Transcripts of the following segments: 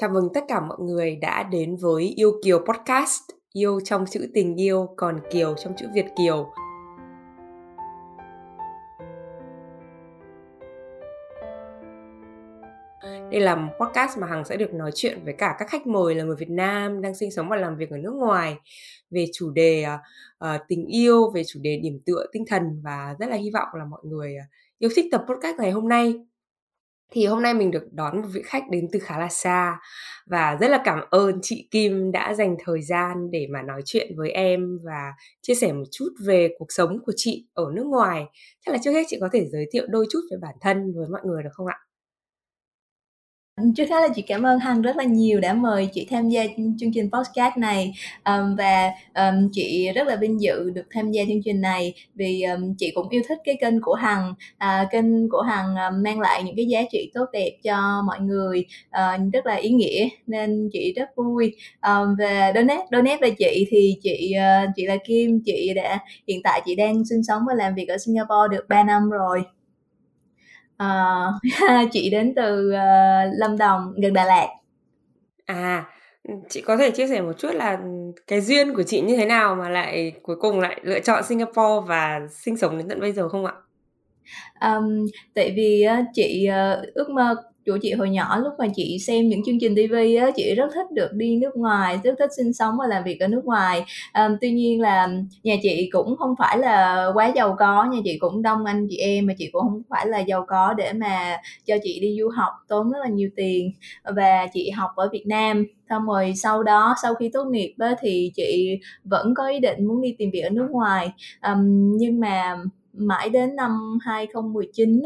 Chào mừng tất cả mọi người đã đến với Yêu Kiều Podcast, yêu trong chữ tình yêu, còn Kiều trong chữ Việt Kiều. Đây là một podcast mà Hằng sẽ được nói chuyện với cả các khách mời là người Việt Nam đang sinh sống và làm việc ở nước ngoài về chủ đề uh, tình yêu, về chủ đề điểm tựa tinh thần và rất là hy vọng là mọi người uh, yêu thích tập podcast ngày hôm nay thì hôm nay mình được đón một vị khách đến từ khá là xa và rất là cảm ơn chị Kim đã dành thời gian để mà nói chuyện với em và chia sẻ một chút về cuộc sống của chị ở nước ngoài. Chắc là trước hết chị có thể giới thiệu đôi chút về bản thân với mọi người được không ạ? Trước hết là chị cảm ơn Hằng rất là nhiều đã mời chị tham gia chương trình podcast này. Um, và um, chị rất là vinh dự được tham gia chương trình này vì um, chị cũng yêu thích cái kênh của Hằng. À, kênh của Hằng um, mang lại những cái giá trị tốt đẹp cho mọi người uh, rất là ý nghĩa nên chị rất vui. Um, về donate donate về chị thì chị uh, chị là Kim chị đã hiện tại chị đang sinh sống và làm việc ở Singapore được 3 năm rồi. Ờ, chị đến từ, ờ, Lâm Đồng, gần Đà Lạt. À, chị có thể chia sẻ một chút là, cái duyên của chị như thế nào mà lại cuối cùng lại lựa chọn Singapore và sinh sống đến tận bây giờ không ạ? Ừm, tại vì chị, ờ, ước mơ của chị hồi nhỏ lúc mà chị xem những chương trình TV á, chị rất thích được đi nước ngoài, rất thích sinh sống và làm việc ở nước ngoài. À, tuy nhiên là nhà chị cũng không phải là quá giàu có, nhà chị cũng đông anh chị em mà chị cũng không phải là giàu có để mà cho chị đi du học tốn rất là nhiều tiền và chị học ở Việt Nam xong rồi sau đó sau khi tốt nghiệp á, thì chị vẫn có ý định muốn đi tìm việc ở nước ngoài um, nhưng mà mãi đến năm 2019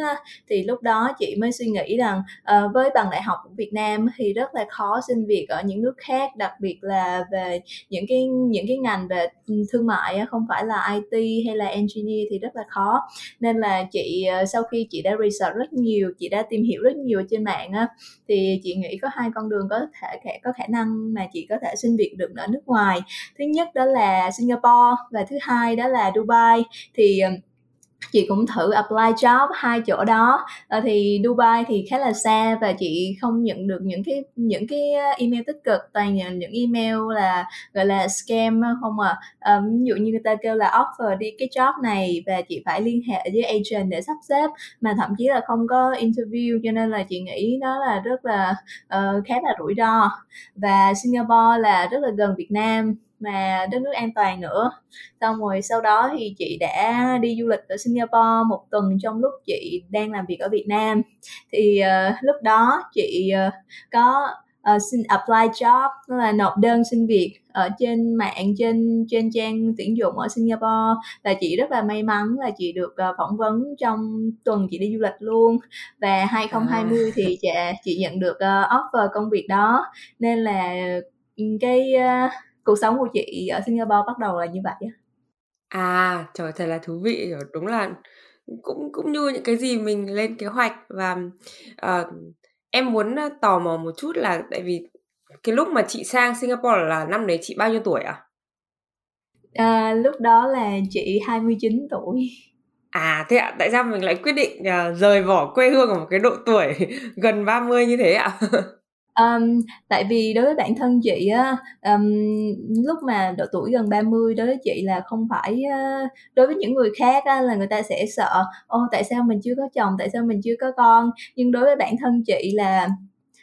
thì lúc đó chị mới suy nghĩ rằng uh, với bằng đại học của Việt Nam thì rất là khó xin việc ở những nước khác đặc biệt là về những cái những cái ngành về thương mại không phải là IT hay là engineer thì rất là khó. Nên là chị ờ, sau khi chị đã research rất nhiều chị đã tìm hiểu rất nhiều trên mạng thì chị nghĩ có hai con đường có thể có khả năng mà chị có thể xin việc được ở nước ngoài. Thứ nhất đó là Singapore và thứ hai đó là Dubai. Thì ờ, chị cũng thử apply job hai chỗ đó. À, thì Dubai thì khá là xa và chị không nhận được những cái những cái ờ, email tích cực toàn nhận những email là gọi là scam không à, à ví dụ như người ta kêu là offer đi cái job này và chị phải liên hệ với agent để sắp xếp mà thậm chí là không có interview cho nên là chị nghĩ nó là rất là uh, khá là rủi ro. Và Singapore là rất là gần Việt Nam mà đất nước an toàn nữa. Xong rồi sau đó thì chị đã đi du lịch ở Singapore một tuần trong lúc chị đang làm việc ở Việt Nam. Thì uh, lúc đó chị uh, có uh, xin apply job tức là nộp đơn xin việc ở trên mạng trên trên trang tuyển dụng ở Singapore. Và chị rất là may mắn là chị được uh, phỏng vấn trong tuần chị đi du lịch luôn. Và 2020 à. thì chị chị nhận được uh, offer công việc đó. Nên là cái uh, cuộc sống của chị ở Singapore bắt đầu là như vậy á à trời thật là thú vị đúng là cũng cũng như những cái gì mình lên kế hoạch và uh, em muốn tò mò một chút là tại vì cái lúc mà chị sang Singapore là năm đấy chị bao nhiêu tuổi à? À, lúc đó là chị 29 tuổi. À thế ạ, à, tại sao mình lại quyết định uh, rời bỏ quê hương ở một cái độ tuổi gần 30 như thế ạ? Um, tại vì đối với bản thân chị á, um, lúc mà độ tuổi gần 30 đối với chị là không phải uh, đối với những người khác á, là người ta sẽ sợ ô tại sao mình chưa có chồng, tại sao mình chưa có con. Nhưng đối với bản thân chị là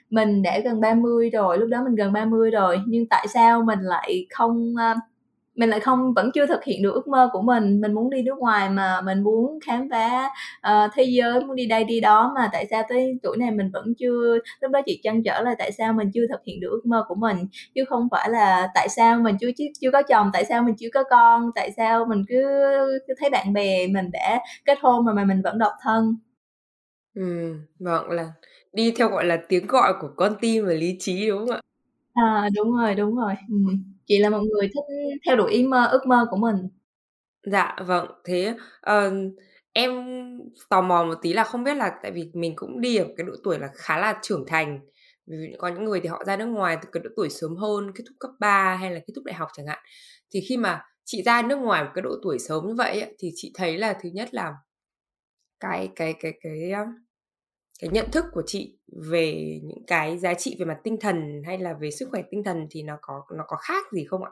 mình đã gần 30 rồi, lúc đó mình gần 30 rồi, nhưng tại sao mình lại không uh, mình lại không vẫn chưa thực hiện được ước mơ của mình. Mình muốn đi nước ngoài mà mình muốn khám phá uh, thế giới muốn đi đây đi đó mà tại sao tới tuổi này mình vẫn chưa lúc đó chị chăn trở là tại sao mình chưa thực hiện được ước mơ của mình? Chứ không phải là tại sao mình chưa chưa có chồng tại sao mình chưa có con tại sao mình cứ, cứ thấy bạn bè mình đã kết hôn mà mà mình vẫn độc thân? Ừ vâng là đi theo gọi là tiếng gọi của con tim và lý trí đúng không ạ? À đúng rồi đúng rồi ừ chị là một người thích theo đuổi ý mơ ước mơ của mình. Dạ vâng thế uh, em tò mò một tí là không biết là tại vì mình cũng đi ở cái độ tuổi là khá là trưởng thành. Vì có những người thì họ ra nước ngoài từ cái độ tuổi sớm hơn kết thúc cấp 3 hay là kết thúc đại học chẳng hạn. Thì khi mà chị ra nước ngoài một cái độ tuổi sớm như vậy thì chị thấy là thứ nhất là cái cái cái cái cái cái nhận thức của chị về những cái giá trị về mặt tinh thần hay là về sức khỏe tinh thần thì nó có nó có khác gì không ạ?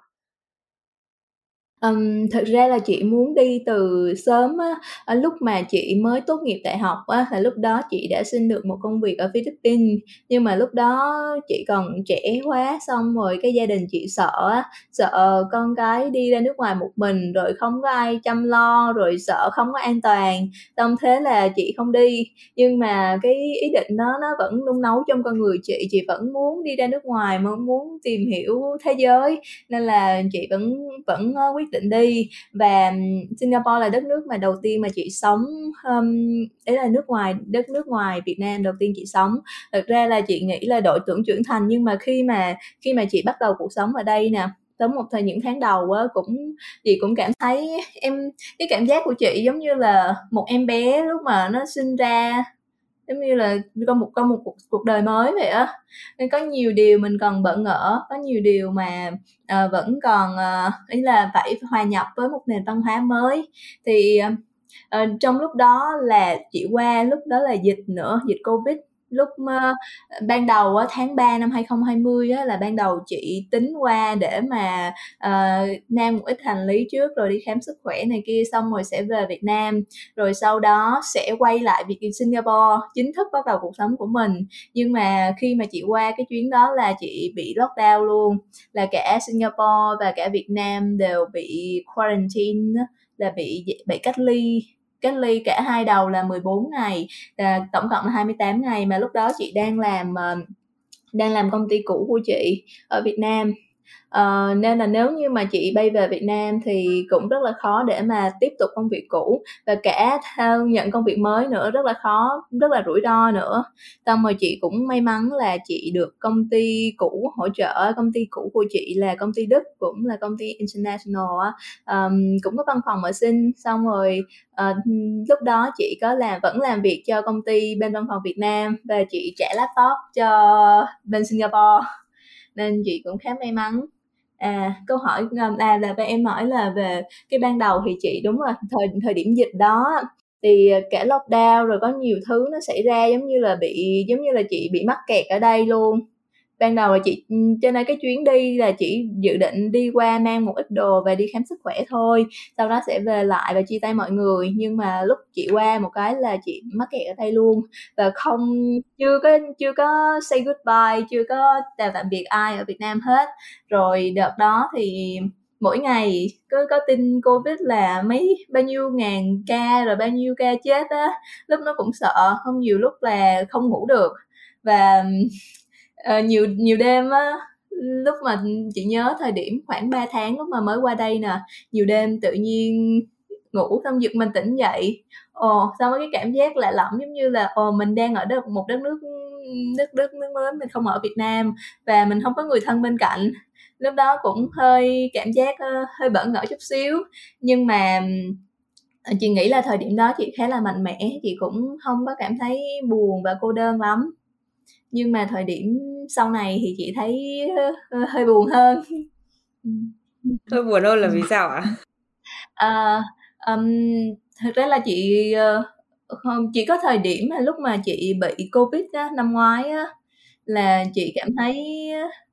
Ừm, thực ra là chị muốn đi từ sớm á, à, lúc mà chị mới tốt nghiệp đại học á, là lúc đó chị đã xin được một công việc ở Philippines, nhưng mà lúc đó chị còn trẻ quá, xong rồi cái gia đình chị sợ á, sợ con cái đi ra nước ngoài một mình rồi không có ai chăm lo, rồi sợ không có an toàn, xong thế là chị không đi. Nhưng mà cái ý định đó nó vẫn nung nấu trong con người chị, chị vẫn muốn đi ra nước ngoài, muốn muốn tìm hiểu thế giới, nên là chị vẫn vẫn, ơ, quyết định đi. Và Singapore là đất nước mà đầu tiên mà chị sống, um, đấy là nước ngoài đất nước ngoài Việt Nam đầu tiên chị sống. Thực ra là chị nghĩ là đội tưởng trưởng thành, nhưng mà khi mà khi mà chị bắt đầu cuộc sống ở đây nè, tới một thời những tháng đầu á, cũng chị cũng cảm thấy em cái cảm giác của chị giống như là một em bé lúc mà nó sinh ra, giống như là có một có một cuộc cuộc đời mới vậy á. Nên có nhiều điều mình còn bỡ ngỡ, có nhiều điều mà, uh, vẫn còn, uh, ý là phải hòa nhập với một nền văn hóa mới. Thì, uh, trong lúc đó là chị qua lúc đó là dịch nữa, dịch Covid. Lúc, uh, ban đầu uh, tháng 3 năm 2020 á, là ban đầu chị tính qua để mà, ờ, uh, mang một ít hành lý trước rồi đi khám sức khỏe này kia, xong rồi sẽ về Việt Nam, rồi sau đó sẽ quay lại Việt Singapore, chính thức bắt đầu cuộc sống của mình. Nhưng mà khi mà chị qua cái chuyến đó là chị bị lockdown luôn, là cả Singapore và cả Việt Nam đều bị quarantine là bị bị cách ly cách ly cả hai đầu là 14 ngày, là tổng cộng là 28 ngày, mà lúc đó chị đang làm, ờ, đang làm công ty cũ của chị ở Việt Nam. Ờ, nên là nếu như mà chị bay về Việt Nam thì cũng rất là khó để mà tiếp tục công việc cũ và cả theo nhận công việc mới nữa rất là khó, rất là rủi ro nữa. Xong rồi chị cũng may mắn là chị được công ty cũ hỗ trợ, công ty cũ của chị là công ty Đức, cũng là công ty international á, cũng có văn phòng ở sinh Xong rồi, uh, lúc đó chị có làm vẫn làm việc cho công ty bên văn phòng Việt Nam và chị trả laptop cho bên Singapore, nên chị cũng khá may mắn. À, câu hỏi, à, à là em hỏi là về cái ban đầu thì chị đúng rồi, thời thời điểm dịch đó thì cả lockdown rồi có nhiều thứ nó xảy ra giống như là bị giống như là chị bị mắc kẹt ở đây luôn. Ban đầu là chị ừ, cho nên cái chuyến đi là chỉ dự định đi qua mang một ít đồ và đi khám sức khỏe thôi, sau đó sẽ về lại và chia tay mọi người. Nhưng mà lúc chị qua một cái là chị mắc kẹt ở đây luôn và không chưa có chưa có say goodbye, chưa có chào tạm biệt ai ở Việt Nam hết. Rồi đợt đó thì mỗi ngày cứ có tin Covid là mấy bao nhiêu ngàn ca, rồi bao nhiêu ca chết á, lúc nó cũng sợ, không nhiều lúc là không ngủ được. Và Ờ, nhiều nhiều đêm á, lúc mà chị nhớ thời điểm khoảng 3 tháng lúc mà mới qua đây nè, nhiều đêm tự nhiên ngủ xong giật mình tỉnh dậy, ồ, xong cái cảm giác lạ lẫm giống như là, ồ, mình đang ở đất một đất nước đất đất nước mới, mình không ở Việt Nam và mình không có người thân bên cạnh. Lúc đó cũng hơi cảm giác, hơi bỡ ngỡ chút xíu, nhưng mà, ờ, chị nghĩ là thời điểm đó chị khá là mạnh mẽ, chị cũng không có cảm thấy buồn và cô đơn lắm. Nhưng mà thời điểm sau này thì chị thấy, ơ, hơi buồn hơn. Hơi buồn hơn là vì sao ạ? Ờ, ừm, thực ra là chị, ờ, không chỉ có thời điểm mà lúc mà chị bị Covid á, năm ngoái á, là chị cảm thấy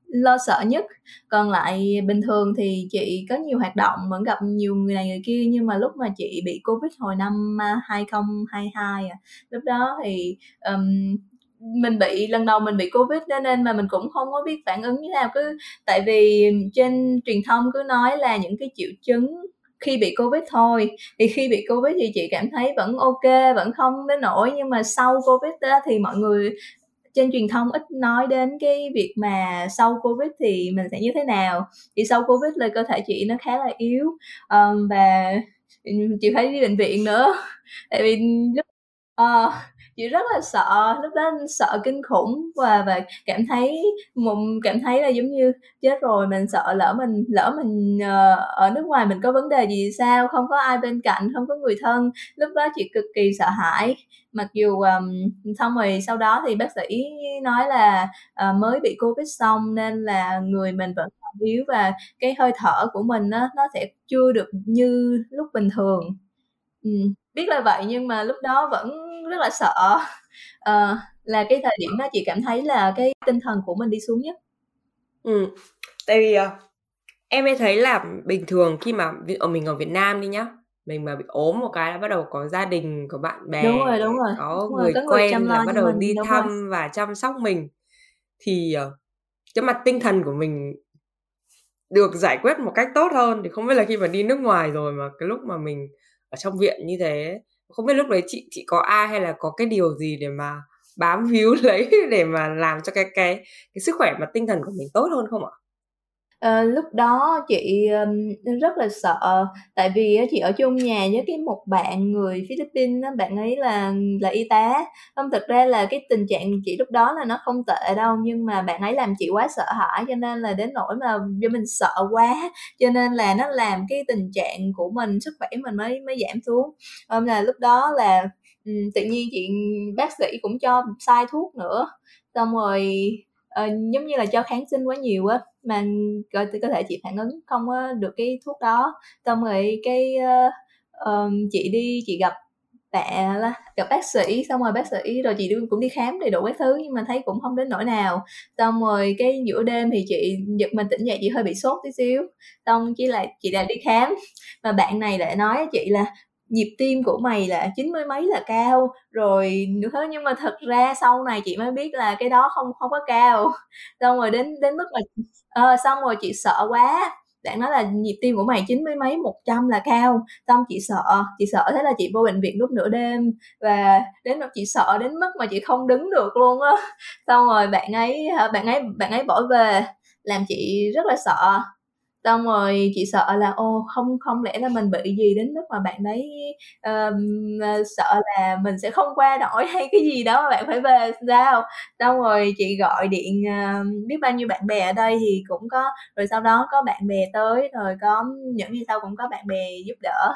lo sợ nhất, còn lại bình thường thì chị có nhiều hoạt động, vẫn gặp nhiều người này người kia. Nhưng mà lúc mà chị bị Covid hồi năm, a, 2022 à, lúc đó thì, ừm, mình bị lần đầu mình bị Covid cho nên mà mình cũng không có biết phản ứng như nào, cứ tại vì trên truyền thông cứ nói là những cái triệu chứng khi bị Covid thôi, thì khi bị Covid thì chị cảm thấy vẫn ok vẫn không đến nổi nhưng mà sau Covid đó thì mọi người trên truyền thông ít nói đến cái việc mà sau Covid thì mình sẽ như thế nào. Thì sau Covid là cơ thể chị nó khá là yếu, um, và, chị phải đi bệnh viện nữa, tại vì lúc uh, chị rất là sợ, lúc đó sợ kinh khủng và và cảm thấy mùng cảm thấy là giống như chết rồi, mình sợ lỡ mình lỡ mình, ờ, ở nước ngoài mình có vấn đề gì sao, không có ai bên cạnh, không có người thân. Lúc đó chị cực kỳ sợ hãi, mặc dù, um, xong rồi sau đó thì bác sĩ nói là, uh, mới bị Covid xong nên là người mình vẫn còn yếu và cái hơi thở của mình nó nó sẽ chưa được như lúc bình thường biết là vậy nhưng mà lúc đó vẫn rất là sợ. uh, là cái thời điểm đó chị cảm thấy là cái tinh thần của mình đi xuống nhất ừ tại vì uh, em mới thấy là bình thường khi mà ở mình ở Việt Nam đi nhá mình mà bị ốm một cái là bắt đầu có gia đình có bạn bè đúng rồi đúng rồi có đúng người rồi, có quen người là bắt đầu mình, đi thăm rồi. và chăm sóc mình thì uh, cái mặt tinh thần của mình được giải quyết một cách tốt hơn thì không biết là khi mà đi nước ngoài rồi mà cái lúc mà mình ở trong viện như thế không biết lúc đấy chị chị có ai hay là có cái điều gì để mà bám víu lấy để mà làm cho cái cái cái sức khỏe và tinh thần của mình tốt hơn không ạ? Ờ, lúc đó chị, ừm, rất là sợ, tại vì á chị ở chung nhà với cái một bạn người Philippines á, bạn ấy là là y tá. Không, thực ra là cái tình trạng chị lúc đó là nó không tệ đâu, nhưng mà bạn ấy làm chị quá sợ hãi, cho nên là đến nỗi mà do mình sợ quá, cho nên là nó làm cái tình trạng của mình, sức khỏe mình mới mới giảm xuống. Ờm, là lúc đó là, ừm, tự nhiên chị bác sĩ cũng cho sai thuốc nữa, xong rồi, uh, giống như là cho kháng sinh quá nhiều á mà cơ cơ thể chị phản ứng không uh, được cái thuốc đó. Xong rồi cái uh, chị đi chị gặp bạn là gặp bác sĩ xong rồi bác sĩ rồi chị cũng đi khám đầy đủ các thứ nhưng mà thấy cũng không đến nỗi nào. Xong rồi cái giữa đêm thì chị giật mình tỉnh dậy chị hơi bị sốt tí xíu. Xong chỉ là chị lại đi khám. Mà bạn này lại nói chị là nhịp tim của mày là chín mươi mấy là cao rồi, thế nhưng mà thật ra sau này chị mới biết là cái đó không không có cao. Xong rồi đến đến mức mà ờ xong rồi chị sợ quá, bạn nói là nhịp tim của mày chín mươi mấy, một trăm là cao. Xong chị sợ chị sợ thế là chị vô bệnh viện lúc nửa đêm và đến lúc chị sợ đến mức mà chị không đứng được luôn á. Xong rồi bạn ấy ờ, bạn ấy bạn ấy bỏ về, làm chị rất là sợ xong rồi chị sợ là ô không không lẽ là mình bị gì đến mức mà bạn đấy um, sợ là mình sẽ không qua nổi hay cái gì đó mà bạn phải về sao? Xong rồi chị gọi điện uh, biết bao nhiêu bạn bè ở đây thì cũng có rồi sau đó có bạn bè tới rồi có những ngày sau cũng có bạn bè giúp đỡ.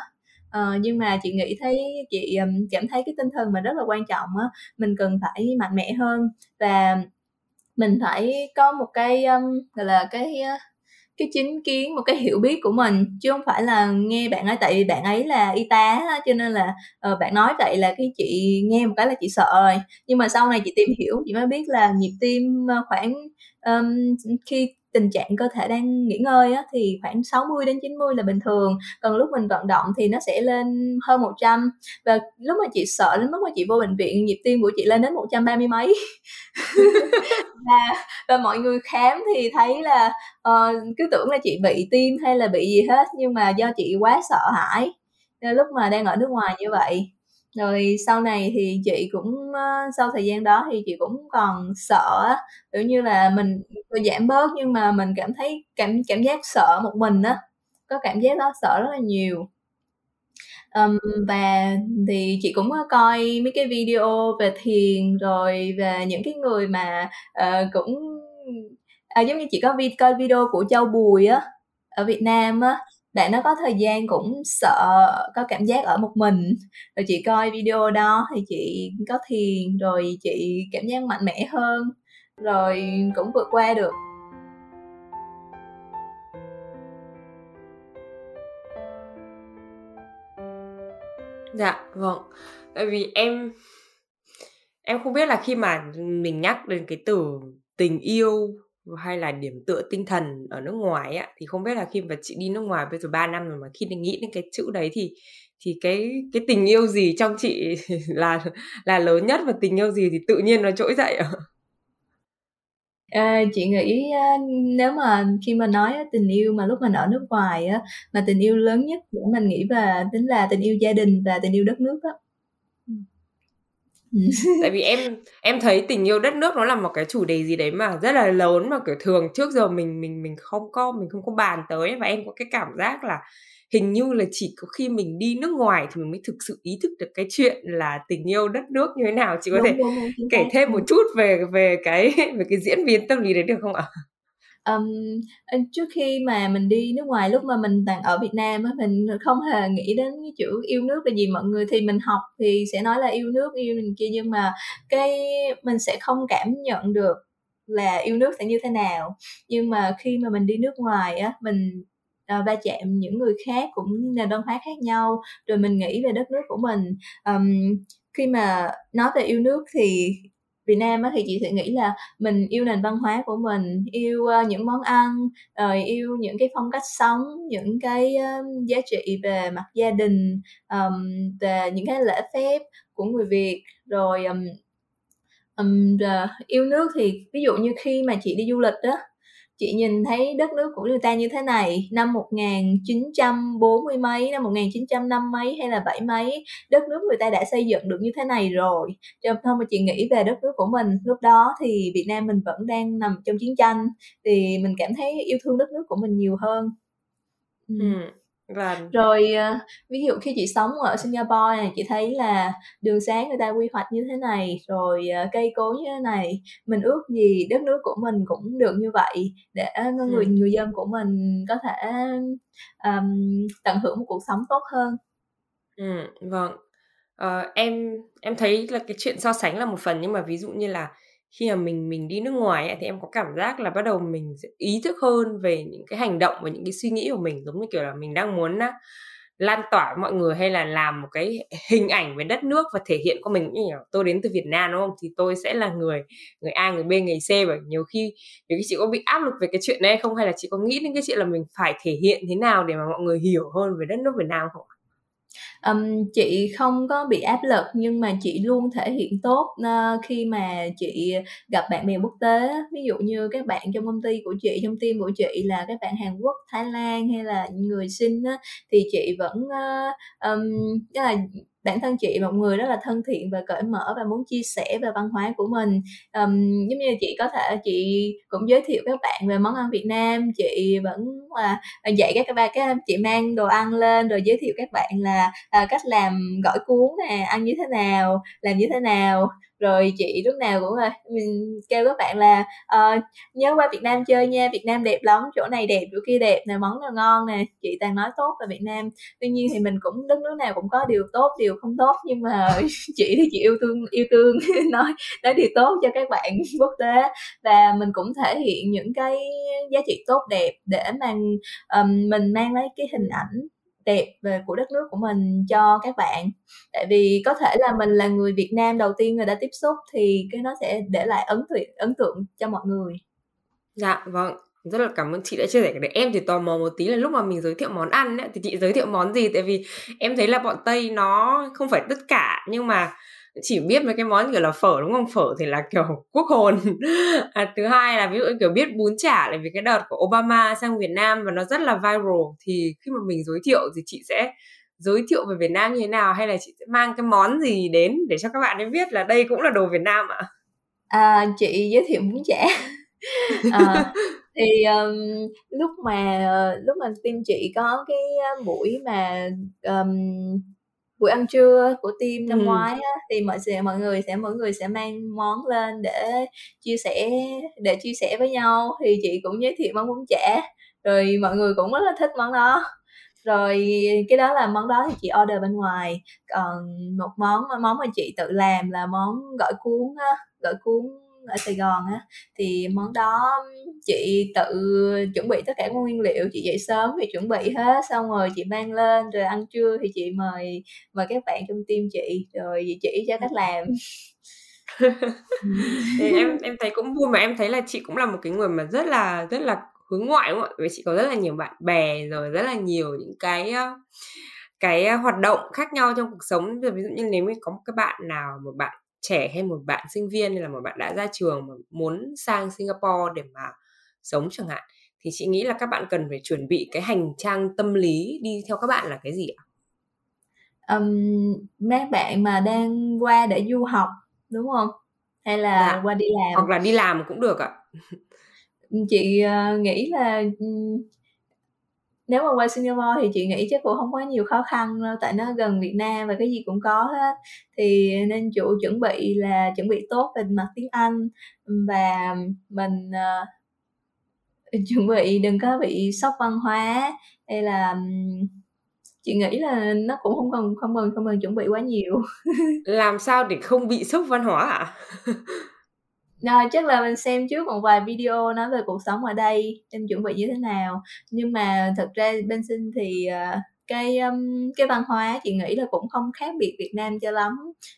Uh, nhưng mà chị nghĩ thấy chị um, cảm thấy cái tinh thần mình rất là quan trọng á mình cần phải mạnh mẽ hơn và mình phải có một cái um, gọi là cái uh, cái chính kiến một cái hiểu biết của mình chứ không phải là nghe bạn ấy tại vì bạn ấy là y tá cho nên là uh, bạn nói vậy là cái chị nghe một cái là chị sợ rồi. Nhưng mà sau này chị tìm hiểu chị mới biết là nhịp tim ờ, khoảng um, khi tình trạng cơ thể đang nghỉ ngơi á, thì khoảng 60 đến 90 là bình thường. Còn lúc mình vận động thì nó sẽ lên hơn 100 và lúc mà chị sợ đến mức mà chị vô bệnh viện nhịp tim của chị lên đến 130 mấy. Và và mọi người khám thì thấy là uh, cứ tưởng là chị bị tim hay là bị gì hết nhưng mà do chị quá sợ hãi nên lúc mà đang ở nước ngoài như vậy rồi sau này thì chị cũng ờ, sau thời gian đó thì chị cũng còn sợ kiểu như là mình giảm bớt nhưng mà mình cảm thấy cảm cảm giác sợ một mình á. Có cảm giác đó sợ rất là nhiều. Um, và thì chị cũng ờ, coi mấy cái video về thiền rồi về những cái người mà uh, cũng à, giống như chị có vi coi video của Châu Bùi á ở Việt Nam á bạn nó có thời gian cũng sợ, có cảm giác ở một mình. Rồi chị coi video đó thì chị có thiền, rồi chị cảm giác mạnh mẽ hơn, rồi cũng vượt qua được. Dạ vâng. Tại vì em em không biết là khi mà mình nhắc đến cái từ tình yêu hay là điểm tựa tinh thần ở nước ngoài á thì không biết là khi mà chị đi nước ngoài bây giờ 3 năm rồi mà khi nghĩ đến cái chữ đấy thì thì cái cái tình yêu gì trong chị là là lớn nhất và tình yêu gì thì tự nhiên nó trỗi dậy ạ? À, chị nghĩ à, nếu mà khi mà nói tình yêu mà lúc mình ở nước ngoài á mà tình yêu lớn nhất của mình nghĩ về tính là tình yêu gia đình và tình yêu đất nước á tại vì em em thấy tình yêu đất nước nó là một cái chủ đề gì đấy mà rất là lớn mà kiểu thường trước giờ mình mình mình không có mình không có bàn tới và em có cái cảm giác là hình như là chỉ có khi mình đi nước ngoài thì mình mới thực sự ý thức được cái chuyện là tình yêu đất nước như thế nào. Chị có đúng, thể đúng, đúng, kể thêm một chút về về cái về cái diễn biến tâm lý đấy được không ạ um, trước khi mà mình đi nước ngoài lúc mà mình đang ở Việt Nam á mình không hề nghĩ đến cái chữ yêu nước. Là gì mọi người thì mình học thì sẽ nói là yêu nước yêu mình kia nhưng mà cái mình sẽ không cảm nhận được là yêu nước sẽ như thế nào. Nhưng mà khi mà mình đi nước ngoài á mình uh, va chạm những người khác cũng nền văn hóa khác nhau rồi mình nghĩ về đất nước của mình. Um, khi mà nói về yêu nước thì Việt Nam á, thì chị sẽ nghĩ là mình yêu nền văn hóa của mình, yêu uh, những món ăn, rồi yêu những cái phong cách sống, những cái uh, giá trị về mặt gia đình, um, về những cái lễ phép của người Việt, rồi um, um, yêu nước thì ví dụ như khi mà chị đi du lịch đó chị nhìn thấy đất nước của người ta như thế này, năm 1940 mấy, năm 1905 mấy hay là bảy mấy, đất nước người ta đã xây dựng được như thế này rồi. Cho thôi mà chị nghĩ về đất nước của mình, lúc đó thì Việt Nam mình vẫn đang nằm trong chiến tranh, thì mình cảm thấy yêu thương đất nước của mình nhiều hơn. Ừ. ừ. Ừ. Vâng. Rồi ờ, ví dụ khi chị sống ở Singapore này chị thấy là đường xá người ta quy hoạch như thế này, rồi ờ, cây cối như thế này, mình ước gì đất nước của mình cũng được như vậy để người Ừm. người dân của mình có thể, ờm, tận hưởng một cuộc sống tốt hơn. Ừm, vâng. Ờ, em em thấy là cái chuyện so sánh là một phần, nhưng mà ví dụ như là khi mà mình mình đi nước ngoài ấy, thì em có cảm giác là bắt đầu mình sẽ ý thức hơn về những cái hành động và những cái suy nghĩ của mình, giống như kiểu là mình đang muốn á lan tỏa với mọi người hay là làm một cái hình ảnh về đất nước và thể hiện của mình như là tôi đến từ Việt Nam đúng không? Thì tôi sẽ là người người A, người B, người C và nhiều khi nhiều khi chị có bị áp lực về cái chuyện này không hay là chị có nghĩ đến cái chuyện là mình phải thể hiện thế nào để mà mọi người hiểu hơn về đất nước Việt Nam không ạ? Um, chị không có bị áp lực nhưng mà chị luôn thể hiện tốt, uh, khi mà chị gặp bạn bè quốc tế Ví dụ như các bạn trong công ty của chị, trong team của chị là các bạn Hàn Quốc, Thái Lan hay là người Sinh á, thì chị vẫn, uh, um, là bản thân chị một người rất là thân thiện và cởi mở và muốn chia sẻ về văn hóa của mình. um, giống như chị có thể chị cũng giới thiệu các bạn về món ăn Việt Nam, chị vẫn là, à, dạy các bạn các chị mang đồ ăn lên rồi giới thiệu các bạn là, uh, cách làm gỏi cuốn nè, ăn như thế nào, làm như thế nào. Rồi chị lúc nào cũng là mình kêu các bạn là uh, nhớ qua Việt Nam chơi nha, Việt Nam đẹp lắm, chỗ này đẹp, chỗ kia đẹp nè, món nào ngon nè." Chị toàn nói tốt về Việt Nam. Tuy nhiên thì mình cũng đất nước nào cũng có điều tốt, điều không tốt, nhưng mà chị thì chị yêu thương yêu thương nói nói điều tốt cho các bạn quốc tế và mình cũng thể hiện những cái giá trị tốt đẹp để mà, um, mình mang lấy cái hình ảnh đẹp về của đất nước của mình cho các bạn. Tại vì có thể là mình là người Việt Nam đầu tiên người đã tiếp xúc thì cái nó sẽ để lại ấn tượng ấn tượng cho mọi người. Dạ, vâng. Rất là cảm ơn chị đã chia sẻ cái đấy. Em thì tò mò một tí là lúc mà mình giới thiệu món ăn ấy, thì chị giới thiệu món gì? Tại vì em thấy là bọn Tây nó không phải tất cả nhưng mà chỉ biết mấy cái món kiểu là phở đúng không? Phở thì là kiểu quốc hồn. À, thứ hai là ví dụ kiểu biết bún chả là vì cái đợt của Obama sang Việt Nam và nó rất là viral thì khi mà mình giới thiệu thì chị sẽ giới thiệu về Việt Nam như thế nào hay là chị sẽ mang cái món gì đến để cho các bạn ấy biết là đây cũng là đồ Việt Nam ạ? À, chị giới thiệu bún chả. Ờ, thì, ờm, lúc mà lúc mà team chị có cái buổi mà, ờm, buổi ăn trưa của team năm Ừm. ngoái á, thì mọi sẽ mọi người sẽ mỗi người sẽ mang món lên để chia sẻ để chia sẻ với nhau, thì chị cũng giới thiệu món bún chả, rồi mọi người cũng rất là thích món đó. Rồi cái đó là món đó thì chị order bên ngoài, còn một món món mà chị tự làm là món gỏi cuốn á, gỏi cuốn ở Sài Gòn á, thì món đó chị tự chuẩn bị tất cả các nguyên liệu, chị dậy sớm thì chuẩn bị hết, xong rồi chị mang lên, rồi ăn trưa thì chị mời mời các bạn trong team chị, rồi chị chỉ cho cách làm. Thì em em thấy cũng vui mà em thấy là chị cũng là một cái người mà rất là rất là hướng ngoại, đúng không ạ? Vì chị có rất là nhiều bạn bè, rồi rất là nhiều những cái, cái hoạt động khác nhau trong cuộc sống. Ví dụ như nếu như có một cái bạn nào, một bạn trẻ hay một bạn sinh viên hay là một bạn đã ra trường mà muốn sang Singapore để mà sống chẳng hạn, thì chị nghĩ là các bạn cần phải chuẩn bị cái hành trang tâm lý đi theo các bạn là cái gì ạ? Ừm, mấy bạn mà đang qua để du học, đúng hông? Hay là Dạ, qua đi làm? hoặc là đi làm cũng được ạ. Chị, ờ, nghĩ là, nếu mà qua Singapore thì chị nghĩ chắc cũng không có nhiều khó khăn đâu, tại nó gần Việt Nam và cái gì cũng có hết. Thì nên chủ chuẩn bị là chuẩn bị tốt về mặt tiếng Anh, và mình, uh, chuẩn bị đừng có bị sốc văn hóa, hay là, chị nghĩ là nó cũng không cần không cần không cần chuẩn bị quá nhiều. Làm sao để không bị sốc văn hóa ạ? À, chắc là mình xem trước một vài video nói về cuộc sống ở đây, nên chuẩn bị như thế nào. Nhưng mà thực ra bên Sinh thì, uh, cái um, cái văn hóa chị nghĩ là cũng không khác biệt Việt Nam cho lắm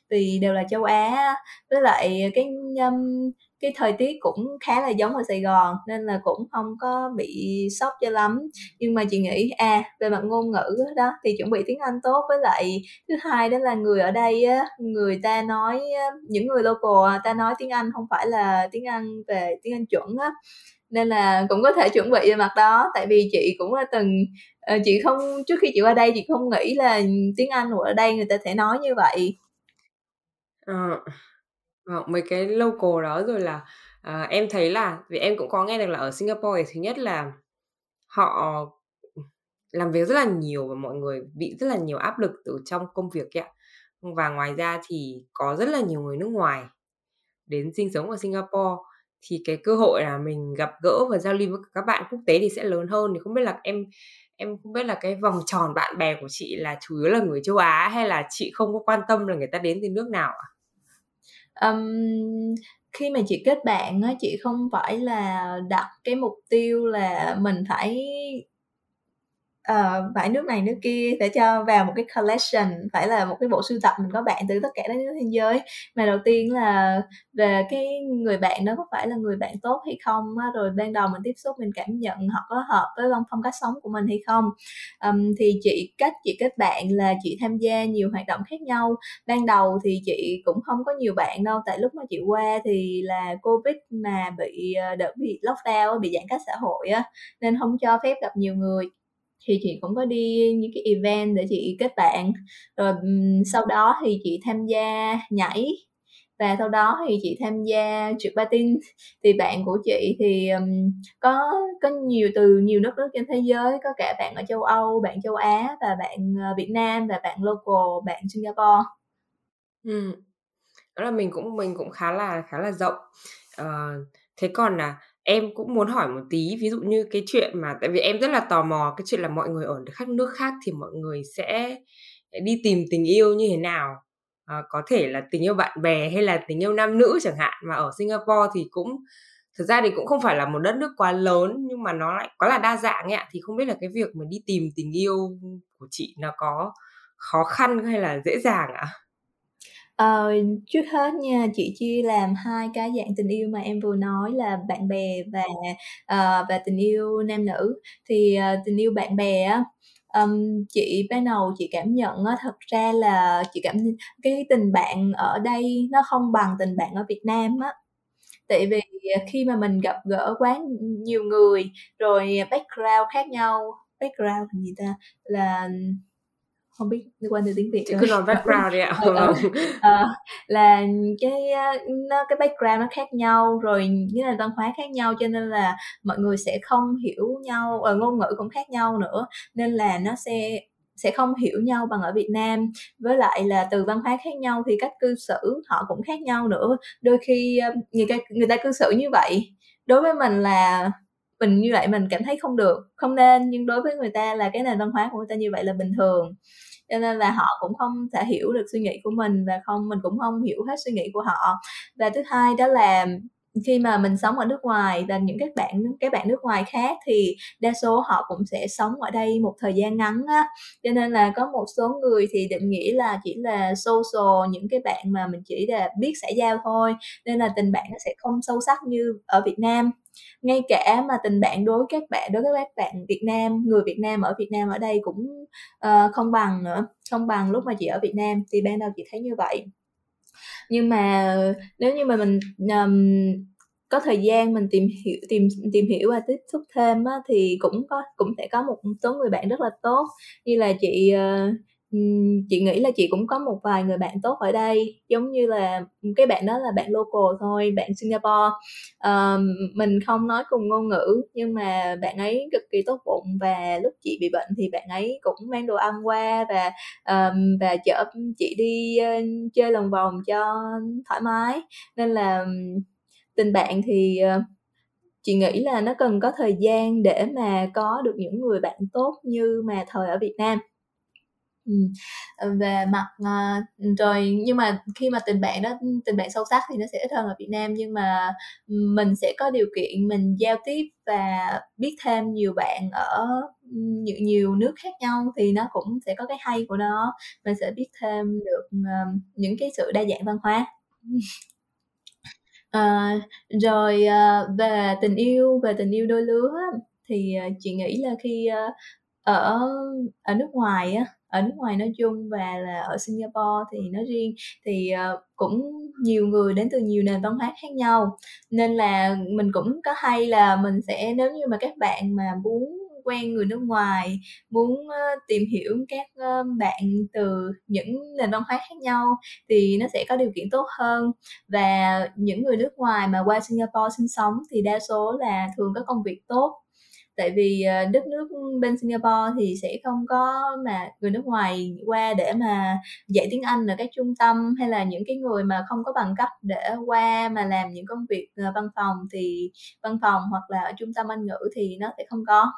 vì đều là châu Á với lại cái um, cái thời tiết cũng khá là giống ở Sài Gòn nên là cũng không có bị sốc cho lắm. Nhưng mà chị nghĩ à về mặt ngôn ngữ đó thì chuẩn bị tiếng Anh tốt. Với lại thứ hai đó là người ở đây á người ta nói những người local à, ta nói tiếng Anh không phải là tiếng Anh về tiếng Anh chuẩn á. Nên là cũng có thể chuẩn bị về mặt đó. Tại vì chị cũng là từng ờ, chị không trước khi chị qua đây chị không nghĩ là tiếng Anh ở đây người ta sẽ nói như vậy. Ờ, Ờ, mấy cái local đó rồi là à, em thấy là vì em cũng có nghe được là ở Singapore thì thứ nhất là họ làm việc rất là nhiều và mọi người bị rất là nhiều áp lực từ trong công việc ạ và ngoài ra thì có rất là nhiều người nước ngoài đến sinh sống ở Singapore thì cái cơ hội là mình gặp gỡ và giao lưu với các bạn quốc tế thì sẽ lớn hơn thì không biết là em em không biết là cái vòng tròn bạn bè của chị là chủ yếu là người châu Á hay là chị không có quan tâm là người ta đến từ nước nào ạ? À? Um, khi mà chị kết bạn á chị không phải là đặt cái mục tiêu là mình phải Ờ, uh, phải nước này nước kia để cho vào một cái collection phải là một cái bộ sưu tập mình có bạn từ tất cả các nước thế giới. Mà đầu tiên là về cái người bạn đó có phải là người bạn tốt hay không á, rồi ban đầu mình tiếp xúc mình cảm nhận họ có hợp với phong cách sống của mình hay không. Um, thì chị cách chị kết bạn là chị tham gia nhiều hoạt động khác nhau. Ban đầu thì chị cũng không có nhiều bạn đâu tại lúc mà chị qua thì là covid mà bị ờ, đợt bị lockdown bị giãn cách xã hội á nên không cho phép gặp nhiều người thì chị cũng có đi những cái event để chị kết bạn. Rồi sau đó thì chị tham gia nhảy. Và sau đó thì chị tham gia trượt patin. Thì bạn của chị thì um, có có nhiều từ nhiều nước nước trên thế giới có cả bạn ở châu Âu bạn châu Á và bạn ờ, Việt Nam và bạn local bạn Singapore. Ừ. đó là mình cũng mình cũng khá là khá là rộng. Uh, thế còn là em cũng muốn hỏi một tí ví dụ như cái chuyện mà tại vì em rất là tò mò cái chuyện là mọi người ở các nước khác thì mọi người sẽ đi tìm tình yêu như thế nào? À, có thể là tình yêu bạn bè hay là tình yêu nam nữ chẳng hạn mà ở Singapore thì cũng thực ra thì cũng không phải là một đất nước quá lớn nhưng mà nó lại quá là đa dạng ấy ạ. Thì không biết là cái việc mà đi tìm tình yêu của chị nó có khó khăn hay là dễ dàng ạ? Ờ, trước hết nha, chị chia làm hai cái dạng tình yêu mà em vừa nói là bạn bè và, ờ, và tình yêu nam nữ. Thì, ờ, tình yêu bạn bè á, ừm, chị ban đầu chị cảm nhận á, thật ra là chị cảm cái tình bạn ở đây nó không bằng tình bạn ở Việt Nam á. Tại vì, khi mà mình gặp gỡ quá nhiều người, rồi background khác nhau, background là gì ta? Là không biết liên quan từ tiếng việt cứ nói background đi ạ. Ờ, ờ, là cái nó cái background nó khác nhau rồi như là văn hóa khác nhau cho nên là mọi người sẽ không hiểu nhau ở ờ, ngôn ngữ cũng khác nhau nữa. Nên là nó sẽ sẽ không hiểu nhau bằng ở Việt Nam. Với lại là từ văn hóa khác nhau thì cách cư xử họ cũng khác nhau nữa. Đôi khi người ta người ta cư xử như vậy đối với mình là mình như vậy mình cảm thấy không được không nên. Nhưng đối với người ta là cái nền văn hóa của người ta như vậy là bình thường cho nên là họ cũng không thể hiểu được suy nghĩ của mình và không, mình cũng không hiểu hết suy nghĩ của họ. Và thứ hai đó là khi mà mình sống ở nước ngoài và những các bạn các bạn nước ngoài khác thì đa số họ cũng sẽ sống ở đây một thời gian ngắn á. Cho nên là có một số người thì định nghĩa là chỉ là social, những cái bạn mà mình chỉ là biết xã giao thôi, nên là tình bạn nó sẽ không sâu sắc như ở Việt Nam ngay cả mà tình bạn đối các bạn đối với các bạn Việt Nam người Việt Nam ở Việt Nam ở đây cũng uh, không bằng nữa không bằng lúc mà chị ở Việt Nam thì ban đầu chị thấy như vậy. Nhưng mà nếu như mà mình um, có thời gian mình tìm hiểu tìm tìm hiểu và tiếp xúc thêm á, thì cũng có cũng sẽ có một số người bạn rất là tốt. Như là chị uh, chị nghĩ là chị cũng có một vài người bạn tốt ở đây giống như là cái bạn đó là bạn local thôi bạn Singapore. Uh, mình không nói cùng ngôn ngữ nhưng mà bạn ấy cực kỳ tốt bụng và lúc chị bị bệnh thì bạn ấy cũng mang đồ ăn qua và um, và chở chị đi uh, chơi lòng vòng cho thoải mái. Nên là tình bạn thì uh, chị nghĩ là nó cần có thời gian để mà có được những người bạn tốt như mà thời ở Việt Nam. Ừ. Ờ, về mặt, ờ, rồi nhưng mà khi mà tình bạn đó tình bạn sâu sắc thì nó sẽ ít hơn ở Việt Nam, nhưng mà, ừ, mình sẽ có điều kiện mình giao tiếp và biết thêm nhiều bạn ở, ừ, nhiều nhiều nước khác nhau thì nó cũng sẽ có cái hay của nó, mình sẽ biết thêm được, ờ, những cái sự đa dạng văn hóa. à, rồi, về tình yêu về tình yêu đôi lứa thì, chị nghĩ là khi, ở ở nước ngoài á, ở nước ngoài nói chung và là ở Singapore thì nói riêng, thì, ờ, cũng nhiều người đến từ nhiều nền văn hóa khác nhau. Nên là mình cũng có hay là mình sẽ nếu như mà các bạn mà muốn quen người nước ngoài, muốn, ờ, tìm hiểu các, ờ, bạn từ những nền văn hóa khác nhau thì nó sẽ có điều kiện tốt hơn. Và những người nước ngoài mà qua Singapore sinh sống thì đa số là thường có công việc tốt. Tại vì, à, đất nước bên Singapore thì sẽ không có mà người nước ngoài qua để mà dạy tiếng Anh ở các trung tâm, hay là những cái người mà không có bằng cấp để qua mà làm những công việc, à, văn phòng thì văn phòng hoặc là ở trung tâm Anh ngữ thì nó sẽ không có.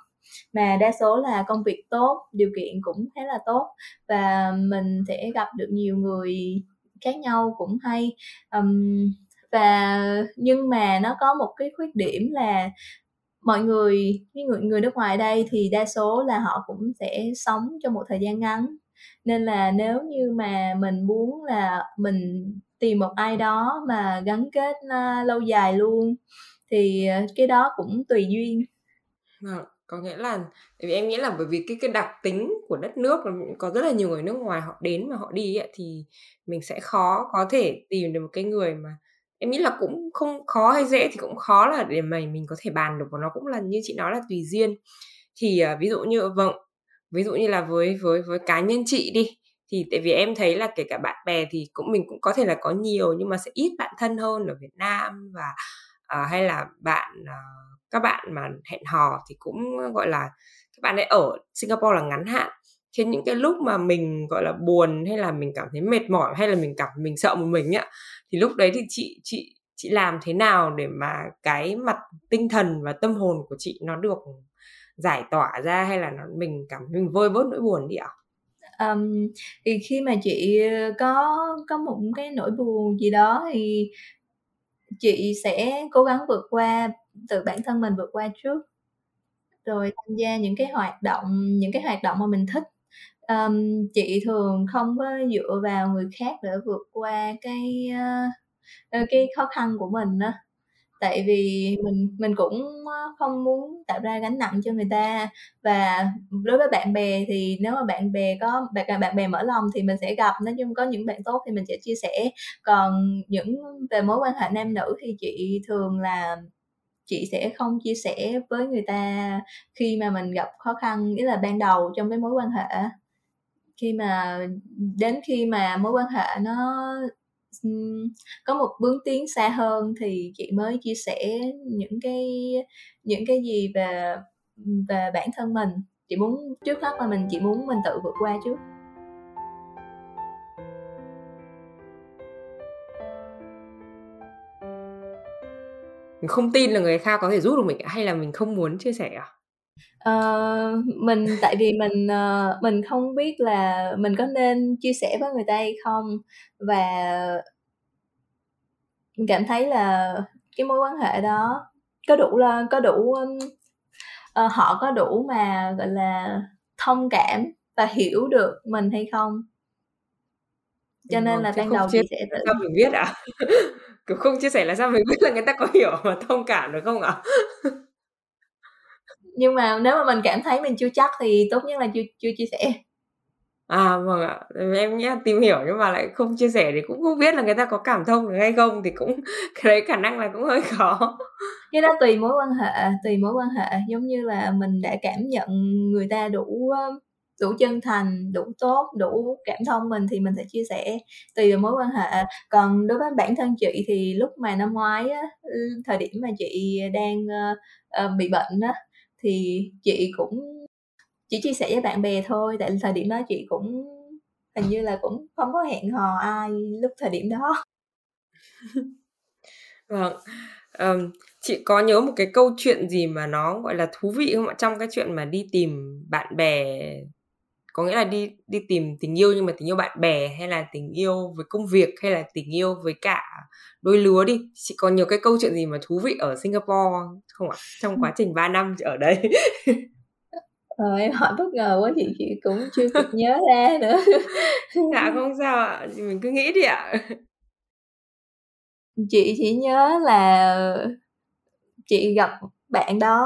Mà đa số là công việc tốt, điều kiện cũng khá là tốt và mình sẽ gặp được nhiều người khác nhau cũng hay. um, và nhưng mà nó có một cái khuyết điểm là mọi người cái người người nước ngoài đây thì đa số là họ cũng sẽ sống trong một thời gian ngắn, nên là nếu như mà mình muốn là mình tìm một ai đó mà gắn kết, à, lâu dài luôn thì, à, cái đó cũng tùy duyên. à, có nghĩa là tại vì em nghĩ là bởi vì cái cái đặc tính của đất nước có rất là nhiều người nước ngoài họ đến và họ đi ấy, thì mình sẽ khó có thể tìm được một cái người mà em nghĩ là cũng không khó hay dễ thì cũng khó là để mà mình có thể bàn được và nó cũng là như chị nói là tùy duyên. Thì, uh, ví dụ như vâng, ví dụ như là với với với cá nhân chị đi, thì tại vì em thấy là kể cả bạn bè thì cũng mình cũng có thể là có nhiều nhưng mà sẽ ít bạn thân hơn ở Việt Nam và, uh, hay là bạn, uh, các bạn mà hẹn hò thì cũng, gọi là, các bạn ấy ở Singapore là ngắn hạn. Thế những cái lúc mà mình, gọi là, buồn hay là mình cảm thấy mệt mỏi, hay là mình cảm mình sợ một mình á, thì lúc đấy thì chị chị chị làm thế nào để mà cái mặt tinh thần và tâm hồn của chị nó được giải tỏa ra hay là nó mình cảm mình vơi bớt nỗi buồn đi ạ? Um, thì khi mà chị, ờ, có có một cái nỗi buồn gì đó thì chị sẽ cố gắng vượt qua, từ bản thân mình vượt qua trước. Rồi tham gia những cái hoạt động những cái hoạt động mà mình thích um, chị thường không có dựa vào người khác để vượt qua cái, uh, cái khó khăn của mình á. Tại vì mình mình cũng, ờ, không muốn tạo ra gánh nặng cho người ta. Và đối với bạn bè thì nếu mà bạn bè có bạn à, bạn bè mở lòng thì mình sẽ gặp, nói chung có những bạn tốt thì mình sẽ chia sẻ. Còn những về mối quan hệ nam nữ thì chị thường là chị sẽ không chia sẻ với người ta khi mà mình gặp khó khăn, nghĩa là ban đầu trong cái mối quan hệ. Khi mà đến khi mà mối quan hệ nó, có một bước tiến xa hơn thì chị mới chia sẻ những cái những cái gì về, về bản thân mình. Chị muốn trước hết là mình chị muốn mình tự vượt qua trước. Mình không tin là người khác có thể giúp được mình? Hay là mình không muốn chia sẻ à? Ờ, mình tại vì mình, ờ, mình không biết là mình có nên chia sẻ với người ta hay không? Và mình cảm thấy là cái mối quan hệ đó có đủ là có đủ, ưm, ờ, họ có đủ mà, gọi là, thông cảm và hiểu được mình hay không? Cho nên vâng, là chứ ban không đầu chia chị sẽ làm tự sao mình biết ạ? Kiểu, không chia sẻ làm sao mình biết là người ta có hiểu và thông cảm được không ạ? Nhưng mà nếu mà mình cảm thấy mình chưa chắc thì tốt nhất là chưa chưa chia sẻ. À, vâng ạ. Em nghĩ là tìm hiểu nhưng mà lại không chia sẻ thì cũng không biết là người ta có cảm thông được hay không thì cũng cái đấy khả năng là cũng hơi khó. Cái đó tùy mối quan hệ, tùy mối quan hệ, giống như là mình đã cảm nhận người ta đủ, đủ chân thành, đủ tốt, đủ cảm thông mình thì mình sẽ chia sẻ, tùy vào mối quan hệ. Còn đối với bản thân chị thì lúc mà năm ngoái á, thời điểm mà chị đang, bị bệnh á, thì chị cũng chỉ chia sẻ với bạn bè thôi, tại thời điểm đó chị cũng hình như là cũng không có hẹn hò ai lúc thời điểm đó. Vâng. um, chị có nhớ một cái câu chuyện gì mà nó, gọi là, thú vị không ạ? Trong cái chuyện mà đi tìm bạn bè có nghĩa là đi đi tìm tình yêu nhưng mà tình yêu bạn bè hay là tình yêu với công việc hay là tình yêu với cả đôi lứa đi. Chị có nhiều cái câu chuyện gì mà thú vị ở Singapore không ạ? Trong quá trình 3 năm ở đây Ờ, em hỏi bất ngờ quá chị chị cũng chưa kịp nhớ ra nữa. Dạ không sao ạ. Mình cứ nghĩ đi ạ. Chị chỉ nhớ là chị gặp bạn đó.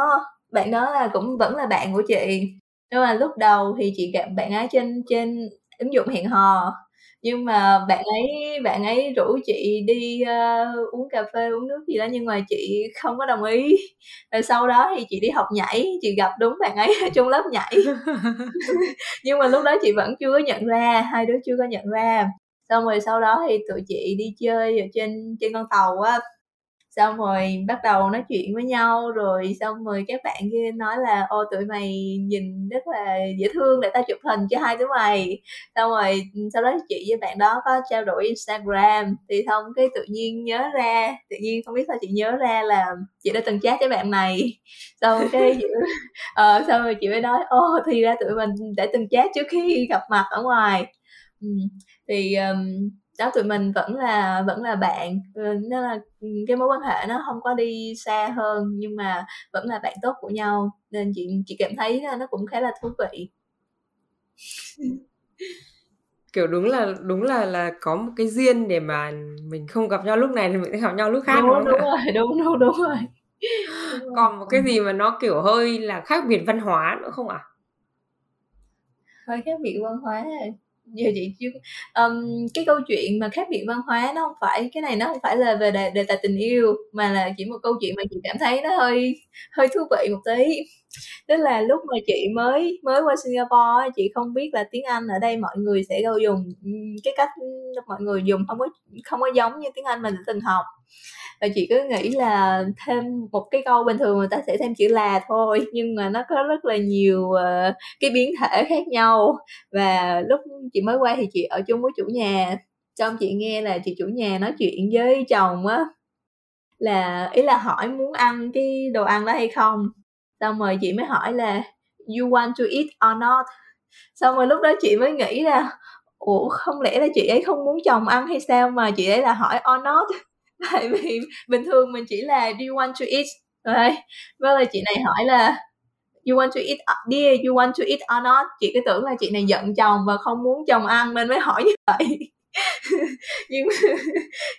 Bạn đó là cũng vẫn là bạn của chị nhưng mà lúc đầu thì chị gặp bạn ấy trên trên ứng dụng hẹn hò. Nhưng mà bạn ấy bạn ấy rủ chị đi uh, uống cà phê uống nước gì đó nhưng mà chị không có đồng ý. Rồi sau đó thì chị đi học nhảy chị gặp đúng bạn ấy trong lớp nhảy. Nhưng mà lúc đó chị vẫn chưa có nhận ra hai đứa chưa có nhận ra. Xong rồi sau đó thì tụi chị đi chơi ở trên trên con tàu á xong rồi bắt đầu nói chuyện với nhau rồi xong rồi các bạn kia nói là ô tụi mày nhìn rất là dễ thương để ta chụp hình cho hai đứa mày. Xong rồi sau đó chị với bạn đó có trao đổi instagram. Thì xong cái tự nhiên nhớ ra tự nhiên không biết sao chị nhớ ra là chị đã từng chat với bạn này. Xong cái chị ờ xong rồi chị mới nói ô thì ra tụi mình đã từng chat trước khi gặp mặt ở ngoài. Ừ. thì um, đó tụi mình vẫn là vẫn là bạn. Ừ, nên là ừ, cái mối quan hệ nó không có đi xa hơn nhưng mà vẫn là bạn tốt của nhau. Nên chị chị cảm thấy nó cũng khá là thú vị. Kiểu đúng là đúng là là có một cái duyên để mà mình không gặp nhau lúc này thì mình sẽ gặp nhau lúc khác đúng, đúng, đúng rồi đúng đúng đúng rồi. Còn một cái gì mà nó kiểu hơi là khác biệt văn hóa nữa không ạ? À? hơi khác biệt văn hóa giờ chị chưa um, cái câu chuyện mà khác biệt văn hóa nó không phải cái này nó không phải là về đề, đề tài tình yêu mà là chỉ một câu chuyện mà chị cảm thấy nó hơi hơi thú vị một tí tức là lúc mà chị mới mới qua Singapore chị không biết là tiếng Anh ở đây mọi người sẽ đâu dùng cái cách mọi người dùng không có không có giống như tiếng Anh mình từng học. Và chị cứ nghĩ là thêm một cái câu bình thường người ta sẽ thêm chữ là thôi nhưng mà nó có rất là nhiều uh, cái biến thể khác nhau. Và lúc chị mới qua thì chị ở chung với chủ nhà xong chị nghe là chị chủ nhà nói chuyện với chồng á là ý là hỏi muốn ăn cái đồ ăn đó hay không xong rồi chị mới hỏi là, you want to eat or not? Xong rồi lúc đó chị mới nghĩ là ủa, không lẽ là chị ấy không muốn chồng ăn hay sao mà chị ấy là hỏi or not? Tại vì bình thường mình chỉ là, do you want to eat? Rồi với là chị này hỏi là, you want to eat, dear, you want to eat or not? Chị cứ tưởng là chị này giận chồng và không muốn chồng ăn nên mới hỏi như vậy. Nhưng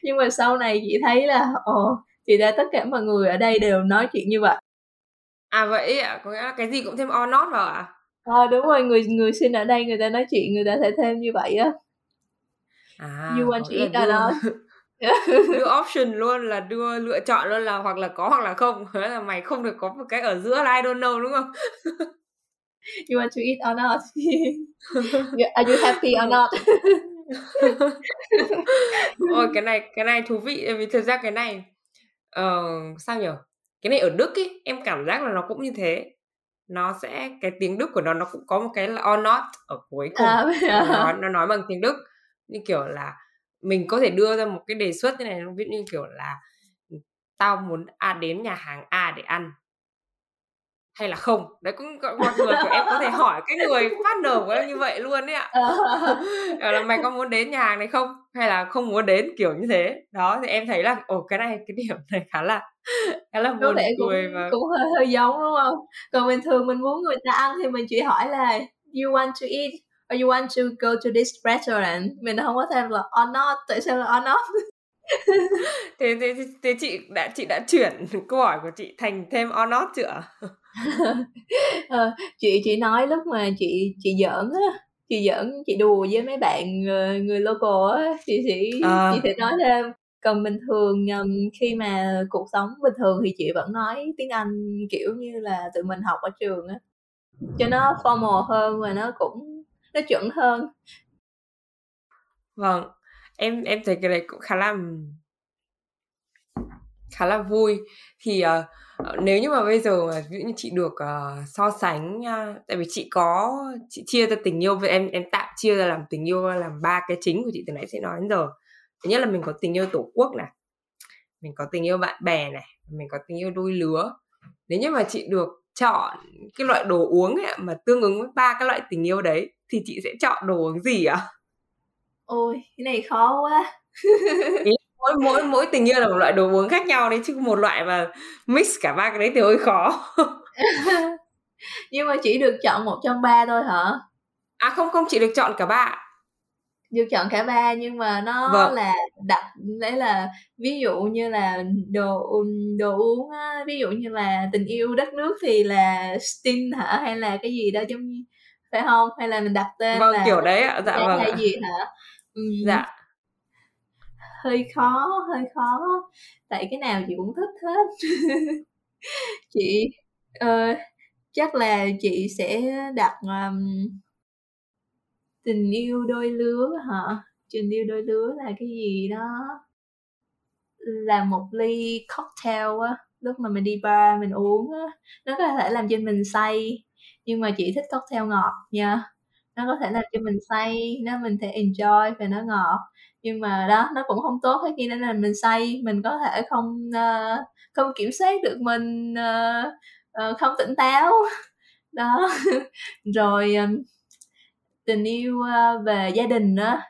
nhưng mà sau này chị thấy là, ồ, chị đã tất cả mọi người ở đây đều nói chuyện như vậy à vậy ạ có nghĩa là cái gì cũng thêm or not vào ạ à? à đúng rồi người người sinh ở đây người ta nói chuyện người ta sẽ thêm như vậy á. À, you want to eat or not đưa option luôn là đưa lựa chọn luôn là hoặc là có hoặc là không. Thế là mày không được có một cái ở giữa là I don't know đúng không? You want to eat or not? Are you happy or not? Ôi cái này cái này thú vị vì thực ra cái này uh, sao nhở cái này ở Đức ấy em cảm giác là nó cũng như thế. Nó sẽ cái tiếng Đức của nó nó cũng có một cái là or not ở cuối cùng. À, nó, nó nói bằng tiếng Đức. Như kiểu là mình có thể đưa ra một cái đề xuất như này ví dụ như kiểu là tao muốn a đến nhà hàng A để ăn. Hay là không? Đấy cũng mọi người kiểu em có thể hỏi cái người partner của em như vậy luôn đấy ạ. Ờ. là mày có muốn đến nhà hàng này không? Hay là không muốn đến? Kiểu như thế. Đó thì em thấy là ồ cái này cái điểm này khá là khá là buồn cười và cũng hơi hơi giống đúng không? Còn bình thường mình muốn người ta ăn thì mình chỉ hỏi là you want to eat or you want to go to this restaurant? Mình không có thêm là or not. Tại sao là or not? Thế, thế, thế chị đã chị đã chuyển câu hỏi của chị thành thêm or not chưa ờ, chị chị nói lúc mà chị chị giỡn á chị giỡn chị đùa với mấy bạn người, người local á chị sẽ à. chị sẽ nói thêm còn bình thường khi mà cuộc sống bình thường thì chị vẫn nói tiếng anh kiểu như là tụi mình học ở trường á cho nó formal hơn và nó cũng nó chuẩn hơn. Vâng em em thấy cái này cũng khá là khá là vui. Thì uh, nếu như mà bây giờ mà ví dụ như chị được uh, so sánh uh, tại vì chị có chị chia ra tình yêu với em em tạm chia ra làm tình yêu làm ba cái chính của chị từ nãy sẽ nói đến giờ thứ nhất là mình có tình yêu tổ quốc này mình có tình yêu bạn bè này mình có tình yêu đôi lứa nếu như mà chị được chọn cái loại đồ uống ấy, mà tương ứng với ba cái loại tình yêu đấy thì chị sẽ chọn đồ uống gì ạ? À? Ôi, cái này khó quá. mỗi mỗi mỗi tình yêu là một loại đồ uống khác nhau đấy chứ một loại mà mix cả ba cái đấy thì hơi khó. Nhưng mà chỉ được chọn một trong ba thôi hả? À không không chị được chọn cả ba được chọn cả ba nhưng mà nó vâng. là đặt đấy là ví dụ như là đồ đồ uống á, ví dụ như là tình yêu đất nước thì là Sting hả? Hay là cái gì đó giống như phải không? Hay là mình đặt tên vâng là kiểu đấy ạ dạ vâng hay gì hả? Ừ. dạ. Hơi khó hơi khó. Tại cái nào chị cũng thích hết. Chị uh, chắc là chị sẽ đặt um, tình yêu đôi lứa hả? Tình yêu đôi lứa là cái gì đó? Là một ly cocktail á lúc mà mình đi bar mình uống á nó có thể làm cho mình say nhưng mà chị thích cocktail ngọt nha. Nó có thể làm cho mình say nó mình thể enjoy và nó ngọt. Nhưng mà đó nó cũng không tốt hết khi nên là mình say mình có thể không uh, không kiểm soát được mình uh, uh, không tỉnh táo. Đó. Rồi um, tình yêu về gia đình á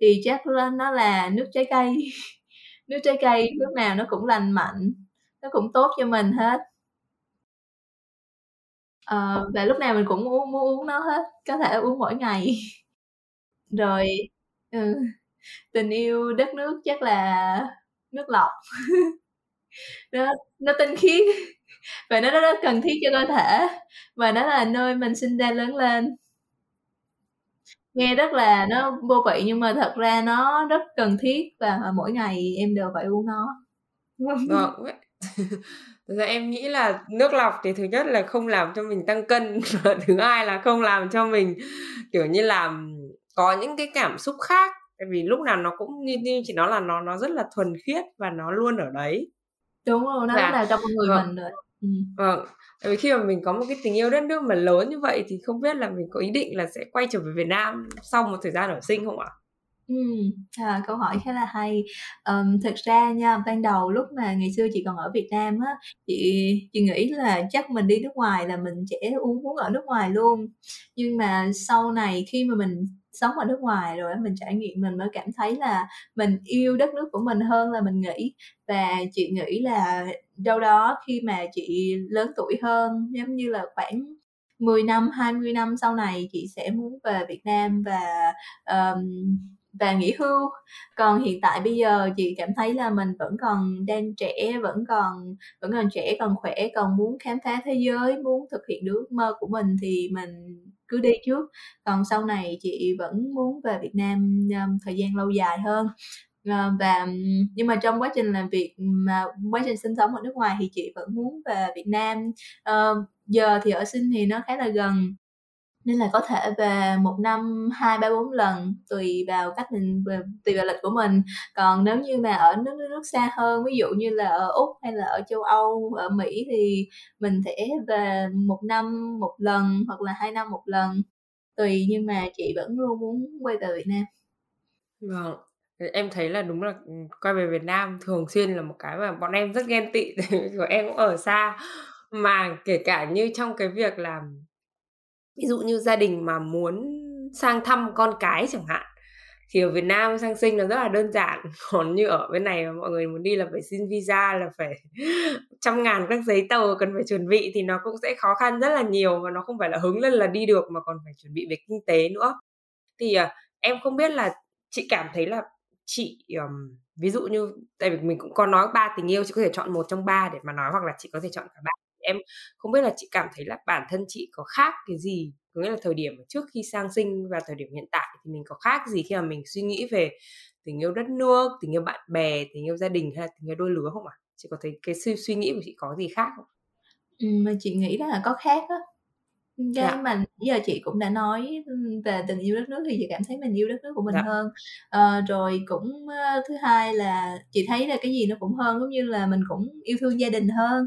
thì chắc là nó là nước trái cây. Nước trái cây lúc nào nó cũng lành mạnh nó cũng tốt cho mình hết. À, và lúc nào mình cũng uống muốn uống nó hết có thể uống mỗi ngày. Rồi ừ, tình yêu đất nước chắc là nước lọc. Nó nó tinh khiết và nó rất cần thiết cho cơ thể và nó là nơi mình sinh ra lớn lên nghe rất là nó vô vị nhưng mà thật ra nó rất cần thiết và mỗi ngày em đều phải uống nó vâng Thực ra em nghĩ là nước lọc thì thứ nhất là không làm cho mình tăng cân và thứ hai là không làm cho mình kiểu như là có những cái cảm xúc khác tại vì lúc nào nó cũng như, như chị nói là nó nó rất là thuần khiết và nó luôn ở đấy đúng rồi nó dạ. là trong con người vâng. mình rồi vâng Tại vì khi mà mình có một cái tình yêu đất nước mà lớn như vậy thì không biết là mình có ý định là sẽ quay trở về Việt Nam sau một thời gian ở sinh không ạ? Ừ, à, câu hỏi khá là hay. Ờm, thực ra nha, ban đầu lúc mà ngày xưa chị còn ở Việt Nam á, chị chị nghĩ là chắc mình đi nước ngoài là mình sẽ uống muốn ở nước ngoài luôn. Nhưng mà sau này khi mà mình sống ở nước ngoài rồi mình trải nghiệm mình mới cảm thấy là mình yêu đất nước của mình hơn là mình nghĩ và chị nghĩ là đâu đó khi mà chị lớn tuổi hơn giống như là khoảng 10 năm 20 năm sau này chị sẽ muốn về Việt Nam và um, và nghỉ hưu. Còn hiện tại bây giờ chị cảm thấy là mình vẫn còn đang trẻ vẫn còn vẫn còn trẻ còn khỏe còn muốn khám phá thế giới muốn thực hiện được ước mơ của mình thì mình cứ đi trước. Còn sau này chị vẫn muốn về Việt Nam um, thời gian lâu dài hơn. Ờ, và nhưng mà trong quá trình làm việc mà quá trình sinh sống ở nước ngoài thì chị vẫn muốn về Việt Nam. À, giờ thì ở sinh thì nó khá là gần nên là có thể về một năm hai ba bốn lần tùy vào cách mình tùy vào lịch của mình. Còn nếu như mà ở nước nước, nước xa hơn ví dụ như là ở úc hay là ở châu âu ở mỹ thì mình sẽ về một năm một lần hoặc là hai năm một lần tùy nhưng mà chị vẫn luôn muốn quay về việt nam. Vâng em thấy là đúng là ừ, quay về Việt Nam thường xuyên là một cái mà bọn em rất ghen tị của em cũng ở xa. Mà kể cả như trong cái việc là, ví dụ như gia đình mà muốn sang thăm con cái chẳng hạn, thì ở Việt Nam sang sinh nó rất là đơn giản. Còn như ở bên này mà mọi người muốn đi là phải xin visa, là phải trăm ngàn các giấy tờ cần phải chuẩn bị thì nó cũng sẽ khó khăn rất là nhiều và nó không phải là hứng lên là đi được mà còn phải chuẩn bị về kinh tế nữa. Thì à, em không biết là chị cảm thấy là chị um, ví dụ như tại vì mình cũng có nói ba tình yêu chị có thể chọn một trong ba để mà nói hoặc là chị có thể chọn cả ba. Em không biết là chị cảm thấy là bản thân chị có khác cái gì có nghĩa là thời điểm trước khi sang sinh và thời điểm hiện tại thì mình có khác gì khi mà mình suy nghĩ về tình yêu đất nước tình yêu bạn bè tình yêu gia đình hay là tình yêu đôi lứa không ạ? À? chị có thấy cái suy suy nghĩ của chị có gì khác không? Ừ, mà chị nghĩ là có khác á cái dạ. mà giờ chị cũng đã nói về tình yêu đất nước thì chị cảm thấy mình yêu đất nước của mình dạ. hơn à, rồi cũng thứ hai là chị thấy là cái gì nó cũng hơn giống như là mình cũng yêu thương gia đình hơn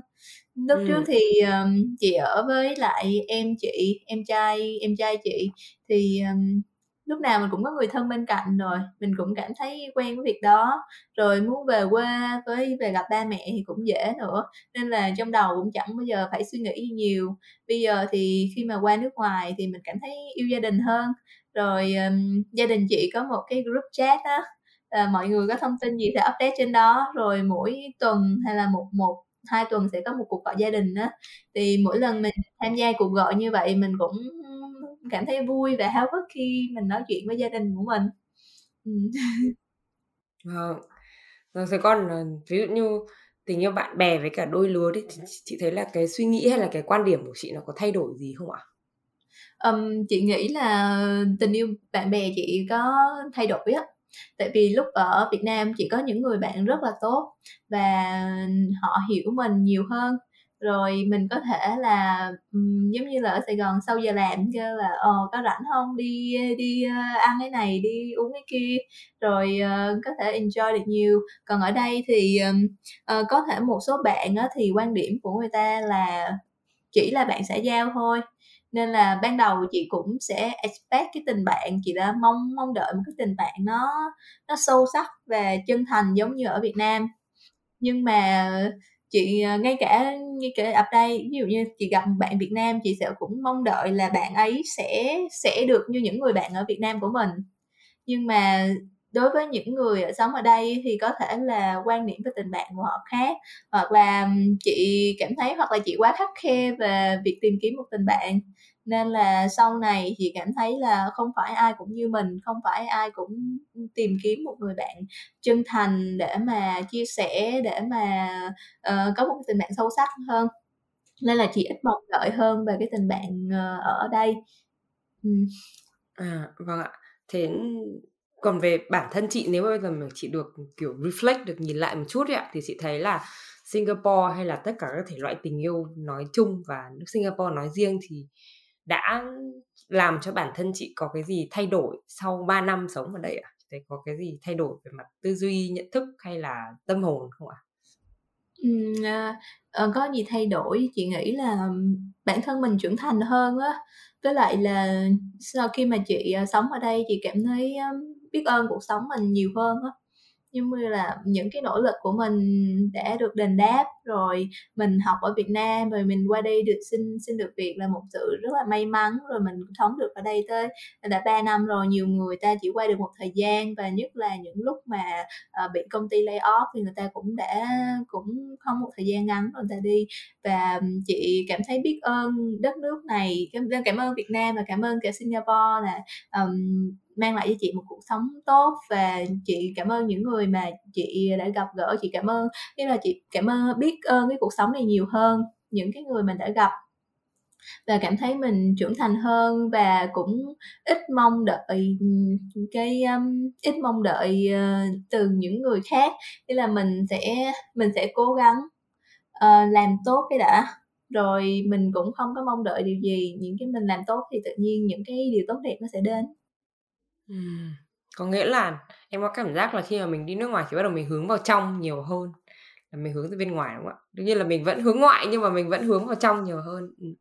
lúc ừ. trước thì um, chị ở với lại em chị em trai em trai chị thì um, lúc nào mình cũng có người thân bên cạnh rồi, mình cũng cảm thấy quen với việc đó, rồi muốn về quê với về gặp ba mẹ thì cũng dễ nữa, nên là trong đầu cũng chẳng bao giờ phải suy nghĩ nhiều. Bây giờ thì khi mà qua nước ngoài thì mình cảm thấy yêu gia đình hơn, rồi, um, gia đình chị có một cái group chat á, à, mọi người có thông tin gì thì update trên đó, rồi mỗi tuần hay là một một hai tuần sẽ có một cuộc gọi gia đình á, thì mỗi lần mình tham gia cuộc gọi như vậy mình cũng cảm thấy vui và háo hức khi mình nói chuyện với gia đình của mình. Vâng. Vâng, thế còn, ờ, ví dụ như tình yêu bạn bè với cả đôi lứa đi thì chị thấy là cái suy nghĩ hay là cái quan điểm của chị nó có thay đổi gì không ạ? Ừm, chị nghĩ là tình yêu bạn bè chị có thay đổi á. Tại vì lúc ở Việt Nam chị có những người bạn rất là tốt và họ hiểu mình nhiều hơn, rồi mình có thể là, giống như là ở Sài Gòn sau giờ làm kêu là "Ờ, có rảnh không Đi đi, uh, ăn cái này, đi uống cái kia", rồi, uh, có thể enjoy được nhiều. Còn ở đây thì, ừm, ờ, có thể một số bạn á thì quan điểm của người ta là chỉ là bạn xã giao thôi, nên là ban đầu chị cũng sẽ expect cái tình bạn, chị đã mong mong đợi một cái tình bạn nó nó sâu sắc và chân thành giống như ở Việt Nam. Nhưng mà chị, à, ngay cả ngay cả ở đây, ví dụ như chị gặp bạn Việt Nam, chị sẽ cũng mong đợi là bạn ấy sẽ sẽ được như những người bạn ở Việt Nam của mình. Nhưng mà đối với những người ở sống ở đây thì có thể là quan điểm về tình bạn của họ khác, hoặc là chị cảm thấy hoặc là chị quá khắc khe về việc tìm kiếm một tình bạn, nên là sau này chị cảm thấy là không phải ai cũng như mình, không phải ai cũng, tìm kiếm một người bạn chân thành để mà chia sẻ, để mà, uh, có một tình bạn sâu sắc hơn. Nên là chị ít mong đợi hơn về cái tình bạn, uh, ở đây. Ừm. À, vâng ạ. Thế còn về bản thân chị nếu bây giờ mà chị được, kiểu, reflect, được nhìn lại một chút ấy ạ, thì chị thấy là Singapore hay là tất cả các thể loại tình yêu nói chung và nước Singapore nói riêng thì đã làm cho bản thân chị có cái gì thay đổi sau 3 năm sống ở đây ạ? À? thấy có cái gì thay đổi về mặt tư duy, nhận thức hay là tâm hồn không ạ? À, Ừ, có gì thay đổi, chị nghĩ là bản thân mình trưởng thành hơn á. Với lại là sau khi mà chị, à, sống ở đây chị cảm thấy, biết ơn cuộc sống mình nhiều hơn á. Giống như là những cái nỗ lực của mình đã được đền đáp, rồi mình học ở Việt Nam, rồi mình qua đây được xin xin được việc là một sự rất là may mắn, rồi mình sống được ở đây tới à, đã 3 năm rồi. Nhiều người ta chỉ qua được một thời gian và nhất là những lúc mà, uh, bị công ty lay off thì người ta cũng đã cũng không một thời gian ngắn rồi người ta đi. Và chị cảm thấy biết ơn đất nước này, cảm cảm ơn Việt Nam và cảm ơn cả Singapore là, um, mang lại cho chị một cuộc sống tốt và chị cảm ơn những người mà chị đã gặp gỡ. Chị cảm ơn như là chị cảm ơn biết ơn cái cuộc sống này nhiều hơn những cái người mình đã gặp. Và cảm thấy mình trưởng thành hơn và cũng ít mong đợi, cái, um, ít mong đợi, uh, từ những người khác. như là mình sẽ mình sẽ cố gắng, uh, làm tốt cái đã, rồi mình cũng không có mong đợi điều gì, những cái mình làm tốt thì tự nhiên những cái điều tốt đẹp nó sẽ đến. Ừm, có nghĩa là em có cảm giác là khi mà mình đi nước ngoài thì bắt đầu mình hướng vào trong nhiều hơn là mình hướng ra bên ngoài, đúng không ạ? Đương nhiên là mình vẫn hướng ngoại nhưng mà mình vẫn hướng vào trong nhiều hơn. Ừm.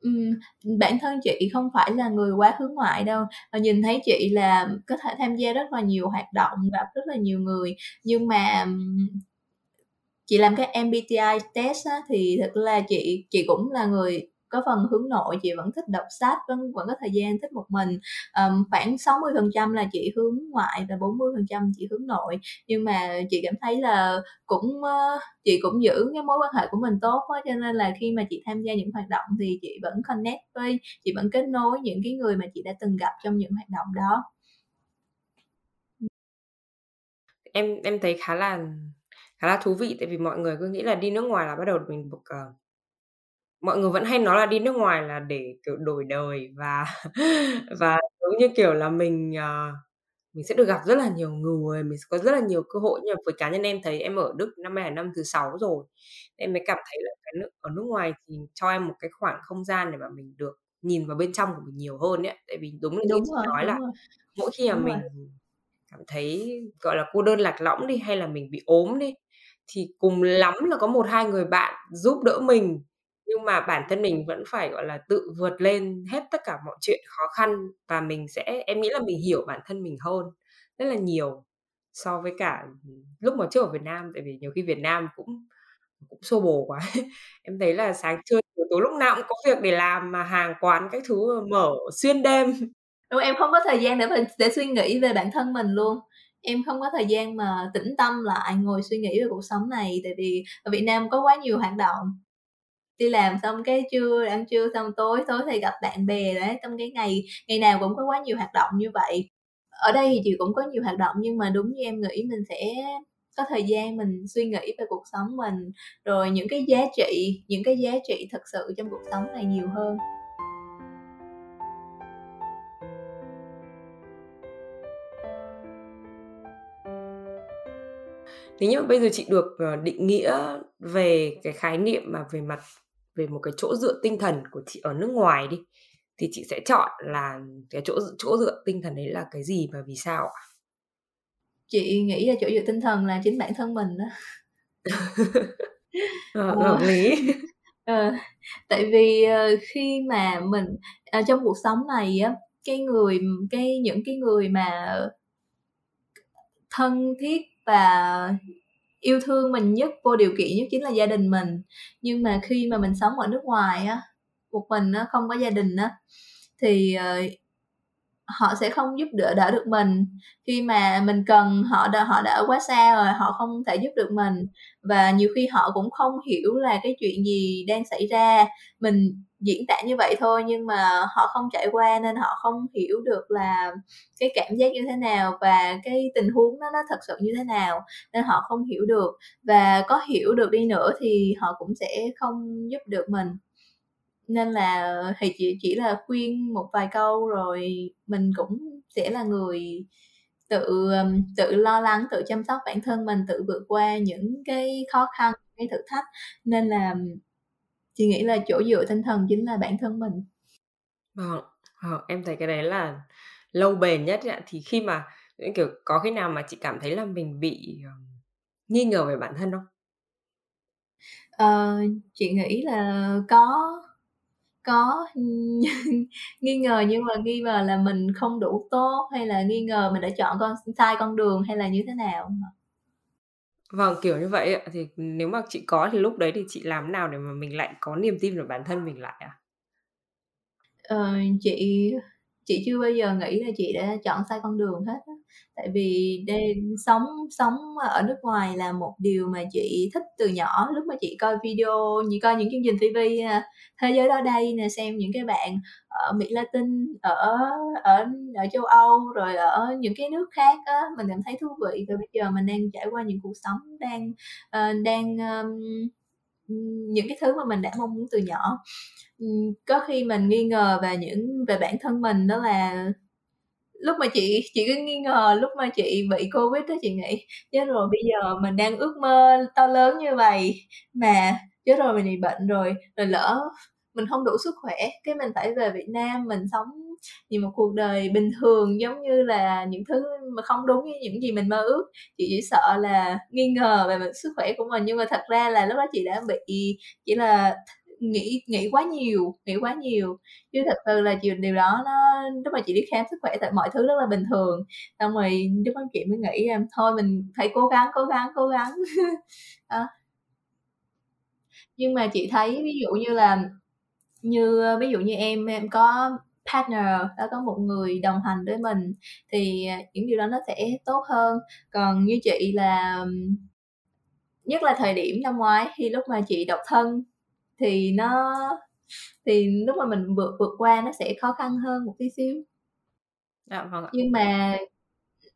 Ừm, bản thân chị không phải là người quá hướng ngoại đâu, ờ, nhìn thấy chị là có thể tham gia rất là nhiều hoạt động, gặp rất là nhiều người, nhưng mà, ừm, chị làm cái MBTI test á, thì thật ra chị chị cũng là người có phần hướng nội, chị vẫn thích đọc sách, vẫn vẫn có thời gian thích một mình. um, khoảng 60% là chị hướng ngoại và 40% chị hướng nội. Nhưng mà chị cảm thấy là cũng, uh, chị cũng giữ cái mối quan hệ của mình tốt đó. cho nên là khi mà chị tham gia những hoạt động thì chị vẫn connect với chị vẫn kết nối những cái người mà chị đã từng gặp trong những hoạt động đó. Em em thấy khá là khá là thú vị, tại vì mọi người cứ nghĩ là đi nước ngoài là bắt đầu mình buộc, ờ, mọi người vẫn hay nói là đi nước ngoài là để, kiểu, đổi đời và và giống như kiểu là mình, ờ, mình sẽ được gặp rất là nhiều người, mình sẽ có rất là nhiều cơ hội. Nhưng mà với cá nhân em thấy em ở Đức năm nay là năm thứ 6 rồi, em mới cảm thấy là cái nước ở nước ngoài thì cho em một cái khoảng không gian để mà mình được nhìn vào bên trong của mình nhiều hơn ấy. Tại vì đúng là như Đúng chị rồi, nói đúng là rồi. mỗi khi mà Đúng rồi. mình cảm thấy, gọi là, cô đơn lạc lõng đi, hay là mình bị ốm đi, thì cùng lắm là có 1-2 người bạn giúp đỡ mình nhưng mà bản thân mình vẫn phải, gọi là, tự vượt lên hết tất cả mọi chuyện khó khăn và mình sẽ em nghĩ là mình hiểu bản thân mình hơn rất là nhiều so với cả, ừ, lúc mà trước ở Việt Nam. Tại vì nhiều khi Việt Nam cũng cũng xô bồ quá. Em thấy là sáng trưa, tối lúc nào cũng có việc để làm mà hàng quán các thứ, mở xuyên đêm. Đúng, em không có thời gian để mình để suy nghĩ về bản thân mình luôn. Em không có thời gian mà tĩnh tâm lại ngồi suy nghĩ về cuộc sống này, tại vì ở Việt Nam có quá nhiều hoạt động. Đi làm xong cái trưa ăn trưa xong tối tối thì gặp bạn bè đấy, trong cái ngày ngày nào cũng có quá nhiều hoạt động như vậy. Ở đây thì chị cũng có nhiều hoạt động nhưng mà đúng như em nghĩ mình sẽ có thời gian mình suy nghĩ về cuộc sống mình, rồi những cái giá trị những cái giá trị thực sự trong cuộc sống này nhiều hơn. Nếu như mà bây giờ chị được, ờ, định nghĩa về cái khái niệm mà về mặt về một cái chỗ dựa tinh thần của chị ở nước ngoài đi, thì chị sẽ chọn là cái chỗ chỗ dựa tinh thần đấy là cái gì và vì sao ạ? Chị nghĩ là chỗ dựa tinh thần là chính bản thân mình. Ờ, Ờ. hợp lý. Ờ, tại vì, ờ, khi mà mình à, trong cuộc sống này á, cái người cái những cái người mà thân thiết và yêu thương mình nhất, vô điều kiện nhất chính là gia đình mình. Nhưng mà khi mà mình sống ở nước ngoài á, một mình á, không có gia đình á, thì, ờ, họ sẽ không giúp đỡ đỡ được mình. Khi mà mình cần họ đã họ đã quá xa rồi, họ không thể giúp được mình và nhiều khi họ cũng không hiểu là cái chuyện gì đang xảy ra. Mình diễn tả như vậy thôi nhưng mà họ không trải qua nên họ không hiểu được là cái cảm giác như thế nào và cái tình huống đó nó thật sự như thế nào, nên họ không hiểu được. Và có hiểu được đi nữa thì họ cũng sẽ không giúp được mình. Nên là thì chị chỉ là khuyên một vài câu rồi mình cũng sẽ là người tự, tự lo lắng, tự chăm sóc bản thân mình, tự vượt qua những cái khó khăn, cái thử thách. Nên là chị nghĩ là chỗ dựa tinh thần chính là bản thân mình. Vâng, ờ, em thấy cái đấy là lâu bền nhất ạ. Thì khi mà, kiểu, có khi nào mà chị cảm thấy là mình bị, ờm, nghi ngờ về bản thân không? Ờ, chị nghĩ là có, có, nghi ngờ nhưng mà nghi ngờ là mình không đủ tốt hay là nghi ngờ mình đã chọn con sai con đường hay là như thế nào. Vâng, kiểu như vậy ạ. Thì nếu mà chị có thì lúc đấy thì chị làm nào để mà mình lại có niềm tin vào bản thân mình lại ạ? Ờ, chị chị chưa bao giờ nghĩ là chị đã chọn sai con đường hết á. Tại vì đây sống sống ở nước ngoài là một điều mà chị thích từ nhỏ, lúc mà chị coi video, như coi những chương trình TV à, Thế giới đó đây nè, xem những cái bạn ở Mỹ Latin, ở ở ở châu Âu, rồi ở những cái nước khác á, mình cảm thấy thú vị. Và bây giờ mình đang trải qua những cuộc sống đang, uh, đang, um, những cái thứ mà mình đã mong muốn từ nhỏ. Có khi mình nghi ngờ về những về bản thân mình đó là lúc mà chị chị cứ nghi ngờ lúc mà chị bị Covid đó chị nghĩ chứ rồi bây giờ mình đang ước mơ to lớn như vậy mà chứ rồi mình bị bệnh rồi, rồi lỡ mình không đủ sức khỏe, cái mình phải về Việt Nam mình sống vì một cuộc đời bình thường giống như là những thứ mà không đúng như những gì mình mơ ước. Chị chỉ sợ là nghi ngờ về mặt sức khỏe của mình, nhưng mà thật ra là lúc đó chị đã bị chỉ là nghĩ nghĩ quá nhiều, nghĩ quá nhiều, chứ thật sự là chiều điều đó nó lúc mà chị đi khám sức khỏe tại mọi thứ rất là bình thường. Xong rồi lúc đó chị mới nghĩ, em thôi mình phải cố gắng, cố gắng, cố gắng. à. Nhưng mà chị thấy ví dụ như là như, ví dụ như em em có partner, đã có một người đồng hành với mình thì, à, những điều đó nó sẽ tốt hơn. Còn như chị là nhất là thời điểm năm ngoái khi lúc mà chị độc thân thì nó thì lúc mà mình vượt vượt qua nó sẽ khó khăn hơn một tí xíu. Dạ, vâng ạ. Nhưng mà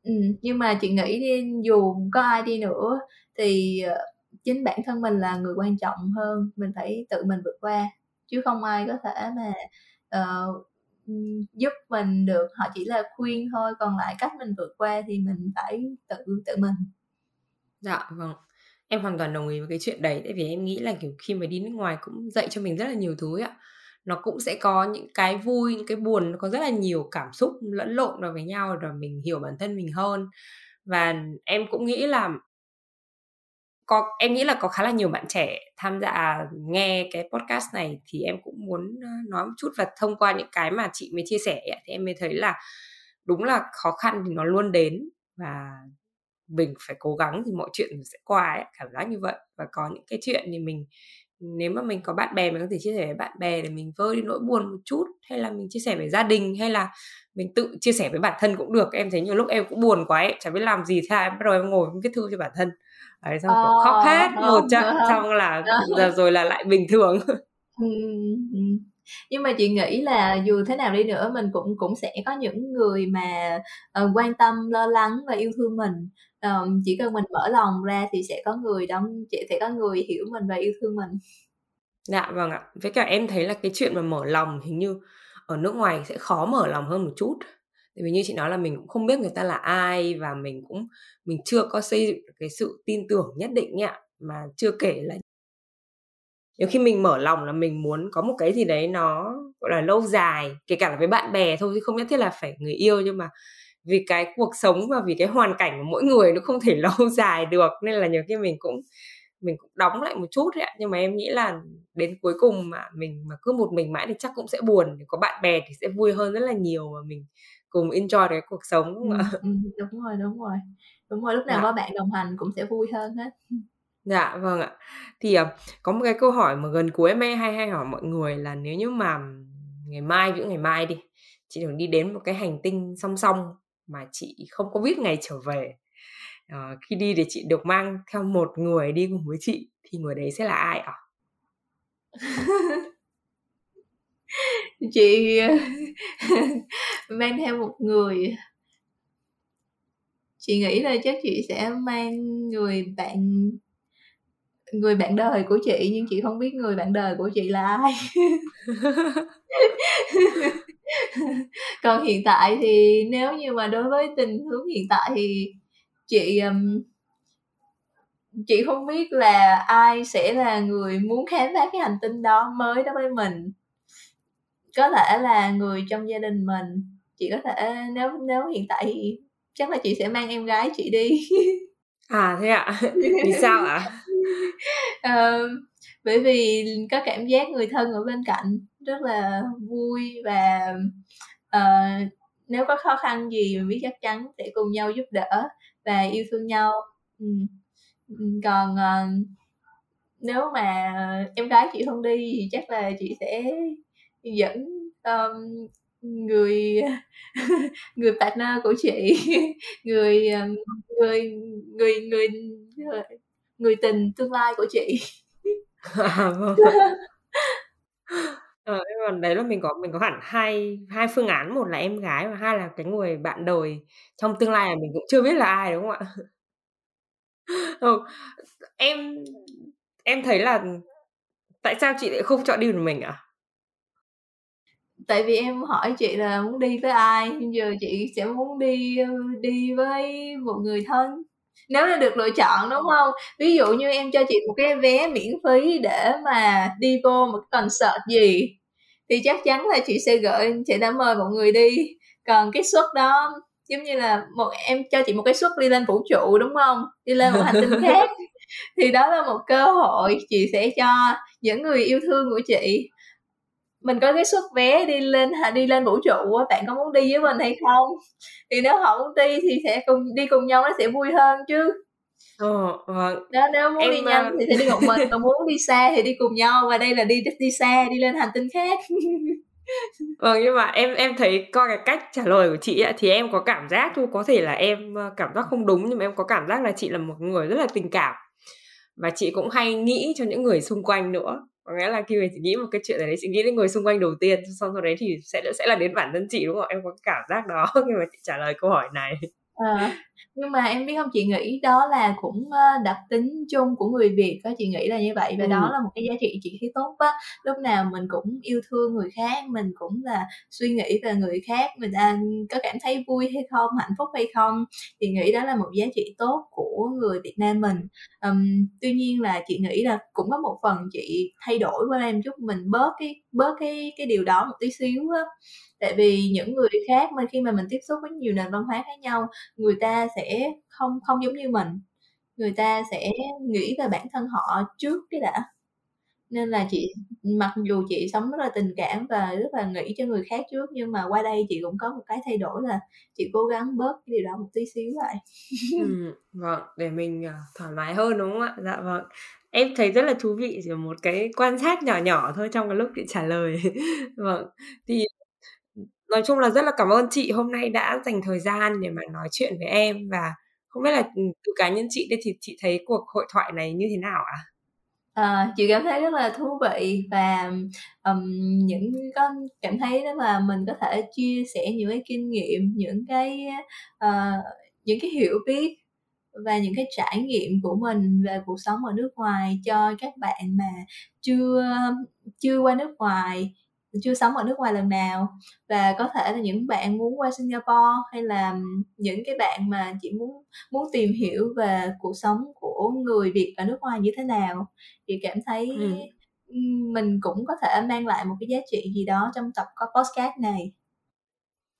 ừm, nhưng mà chị nghĩ đi, dù có ai đi nữa thì, ờ, chính bản thân mình là người quan trọng hơn, mình phải tự mình vượt qua, chứ không ai có thể mà, ừm, giúp mình được, họ chỉ là khuyên thôi, còn lại cách mình vượt qua thì mình phải tự tự mình. Dạ, vâng. Em hoàn toàn đồng ý với cái chuyện đấy, tại vì em nghĩ là, kiểu, khi mà đi nước ngoài cũng dạy cho mình rất là nhiều thứ ấy ạ. Nó cũng sẽ có những cái vui, những cái buồn, nó có rất là nhiều cảm xúc lẫn lộn vào với nhau, rồi mình hiểu bản thân mình hơn. Và em cũng nghĩ là có em nghĩ là có khá là nhiều bạn trẻ tham gia nghe cái podcast này thì em cũng muốn ờ, nói một chút và thông qua những cái mà chị mới chia sẻ thì em mới thấy là đúng là khó khăn thì nó luôn đến và mình phải cố gắng thì mọi chuyện sẽ qua ấy, cảm giác như vậy. Và có những cái chuyện thì mình nếu mà mình có bạn bè mình có thể chia sẻ với bạn bè để mình vơi đi nỗi buồn một chút hay là mình chia sẻ với gia đình hay là mình tự chia sẻ với bản thân cũng được. Em thấy nhiều lúc em cũng buồn quá ấy chẳng biết làm gì thế em bắt đầu em ngồi viết thư cho bản thân. Đấy xong ờ, khóc hết một trận xong là giờ rồi là lại bình thường. Ừ, ừ. nhưng mà chị nghĩ là dù thế nào đi nữa mình cũng cũng sẽ có những người mà uh, quan tâm lo lắng và yêu thương mình um, chỉ cần mình mở lòng ra thì sẽ có người đóng chị sẽ có người hiểu mình và yêu thương mình. Dạ vâng ạ. Với cả em thấy là cái chuyện mà mở lòng hình như ở nước ngoài sẽ khó mở lòng hơn một chút. Tại vì như chị nói là mình cũng không biết người ta là ai và mình cũng mình chưa có xây dựng cái sự tin tưởng nhất định ạ mà chưa kể là nhiều khi mình mở lòng là mình muốn có một cái gì đấy nó gọi là lâu dài kể cả là với bạn bè thôi chứ không nhất thiết là phải người yêu nhưng mà vì cái cuộc sống và vì cái hoàn cảnh của mỗi người nó không thể lâu dài được. Nên là nhiều khi mình cũng mình cũng đóng lại một chút đấy ạ. Nhưng mà em nghĩ là đến cuối cùng mà mình mà cứ một mình mãi thì chắc cũng sẽ buồn. Có bạn bè thì sẽ vui hơn rất là nhiều mà mình cùng enjoy cái cuộc sống đúng không ừ, ạ? Ừ, đúng rồi đúng rồi. Đúng rồi lúc nào dạ. có bạn đồng hành cũng sẽ vui hơn hết. Dạ vâng ạ. Thì uh, có một cái câu hỏi mà gần cuối em hay hay hỏi mọi người là nếu như mà ngày mai những ngày mai đi chị được đi đến một cái hành tinh song song mà chị không có biết ngày trở về. Uh, khi đi thì chị được mang theo một người đi cùng với chị thì người đấy sẽ là ai ạ? Chị mang theo một người. Chị nghĩ là chắc chị sẽ mang người bạn người bạn đời của chị nhưng chị không biết người bạn đời của chị là ai còn hiện tại thì nếu như mà đối với tình huống hiện tại thì chị um, chị không biết là ai sẽ là người muốn khám phá cái hành tinh đó mới đó với mình. Có thể là người trong gia đình mình. Chị có thể nếu nếu hiện tại thì chắc là chị sẽ mang em gái chị đi. À thế ạ. Vì sao ạ? Uh, bởi vì có cảm giác người thân ở bên cạnh rất là vui và uh, nếu có khó khăn gì mình biết chắc chắn sẽ cùng nhau giúp đỡ và yêu thương nhau ừ. còn uh, nếu mà em gái chị không đi thì chắc là chị sẽ dẫn um, người người partner của chị người người người người người tình tương lai của chị à, vâng ờ, còn đấy là mình có mình có hẳn hai hai phương án một là em gái và hai là cái người bạn đời. Trong tương lai mà mình cũng chưa biết là ai đúng không ạ? Ừ, em em thấy là tại sao chị lại không chọn đi một mình ạ? À? tại vì em hỏi chị là muốn đi với ai nhưng giờ chị sẽ muốn đi ờ, đi với một người thân nếu là được lựa chọn đúng không? Ví dụ như em cho chị một cái vé miễn phí để mà đi vô một concert gì thì chắc chắn là chị sẽ gửi chị đã mời một người đi. Còn cái suất đó giống như là một em cho chị một cái suất đi lên vũ trụ đúng không? Đi lên một hành tinh khác. Thì đó là một cơ hội chị sẽ cho những người yêu thương của chị mình có cái suất vé đi lên đi lên vũ trụ bạn có muốn đi với mình hay không? Thì nếu họ muốn đi thì sẽ cùng đi cùng nhau nó sẽ vui hơn chứ. Ờ, vâng. Nếu, nếu muốn em, đi nhanh thì sẽ đi một mình còn muốn đi xa thì đi cùng nhau và đây là đi đi xa đi lên hành tinh khác. Vâng nhưng mà em em thấy coi cái cách trả lời của chị ấy, thì em có cảm giác thôi có thể là em cảm giác không đúng nhưng mà em có cảm giác là chị là một người rất là tình cảm. Và chị cũng hay nghĩ cho những người xung quanh nữa có nghĩa là khi mà chị nghĩ một cái chuyện này đấy, chị nghĩ đến người xung quanh đầu tiên, xong sau đấy thì sẽ sẽ là đến bản thân chị, đúng không em có cảm giác đó khi mà chị trả lời câu hỏi này à, nhưng mà em biết không chị nghĩ đó là cũng đặc tính chung của người việt đó chị nghĩ là như vậy và ừ. đó là một cái giá trị chị thấy tốt á. Lúc nào mình cũng yêu thương người khác mình cũng là suy nghĩ về người khác mình ta có cảm thấy vui hay không hạnh phúc hay không thì nghĩ đó là một giá trị tốt của người việt nam mình. Um, tuy nhiên là chị nghĩ là cũng có một phần chị thay đổi qua em chút mình bớt cái bớt cái cái điều đó một tí xíu á tại vì những người khác mà khi mà mình tiếp xúc với nhiều nền văn hóa khác nhau người ta sẽ không không giống như mình người ta sẽ nghĩ về bản thân họ trước cái đã. Nên là chị mặc dù chị sống rất là tình cảm và rất là nghĩ cho người khác trước, nhưng mà qua đây chị cũng có một cái thay đổi là chị cố gắng bớt cái điều đó một tí xíu lại. ừ, vâng, để mình, ờ, thoải mái hơn, đúng không ạ? Dạ vâng. Em thấy rất là thú vị, chỉ một cái quan sát nhỏ nhỏ thôi trong cái lúc chị trả lời. Vâng, thì, nói chung là rất là cảm ơn chị hôm nay đã dành thời gian để mà nói chuyện với em và không biết là, ừ, từ cá nhân chị đây thì chị thấy cuộc hội thoại này như thế nào ạ? Ờ, chị cảm thấy rất là thú vị và, um, những con cảm thấy đó là mình có thể chia sẻ những cái kinh nghiệm, những cái, uh, những cái hiểu biết và những cái trải nghiệm của mình về cuộc sống ở nước ngoài cho các bạn mà chưa chưa qua nước ngoài, chưa sống ở nước ngoài lần nào. Và có thể là những bạn muốn qua Singapore hay là những cái bạn mà chỉ muốn muốn tìm hiểu về cuộc sống của người Việt ở nước ngoài như thế nào, thì cảm thấy, ừm, mình cũng có thể mang lại một cái giá trị gì đó trong tập có podcast này.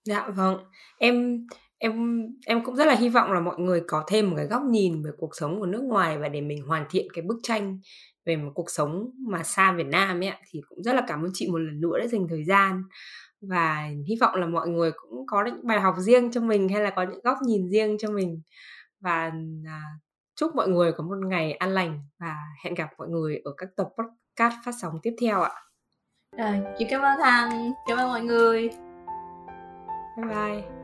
Dạ vâng. Em em em cũng rất là hy vọng là mọi người có thêm một cái góc nhìn về cuộc sống của nước ngoài và để mình hoàn thiện cái bức tranh về một cuộc sống mà xa Việt Nam ấy. Thì cũng rất là cảm ơn chị một lần nữa đã dành thời gian và hy vọng là mọi người cũng có những bài học riêng cho mình hay là có những góc nhìn riêng cho mình. Và, à, chúc mọi người có một ngày an lành và hẹn gặp mọi người ở các tập podcast phát sóng tiếp theo ạ. Rồi, chị cảm ơn Hằng, cảm ơn mọi người. Bye bye.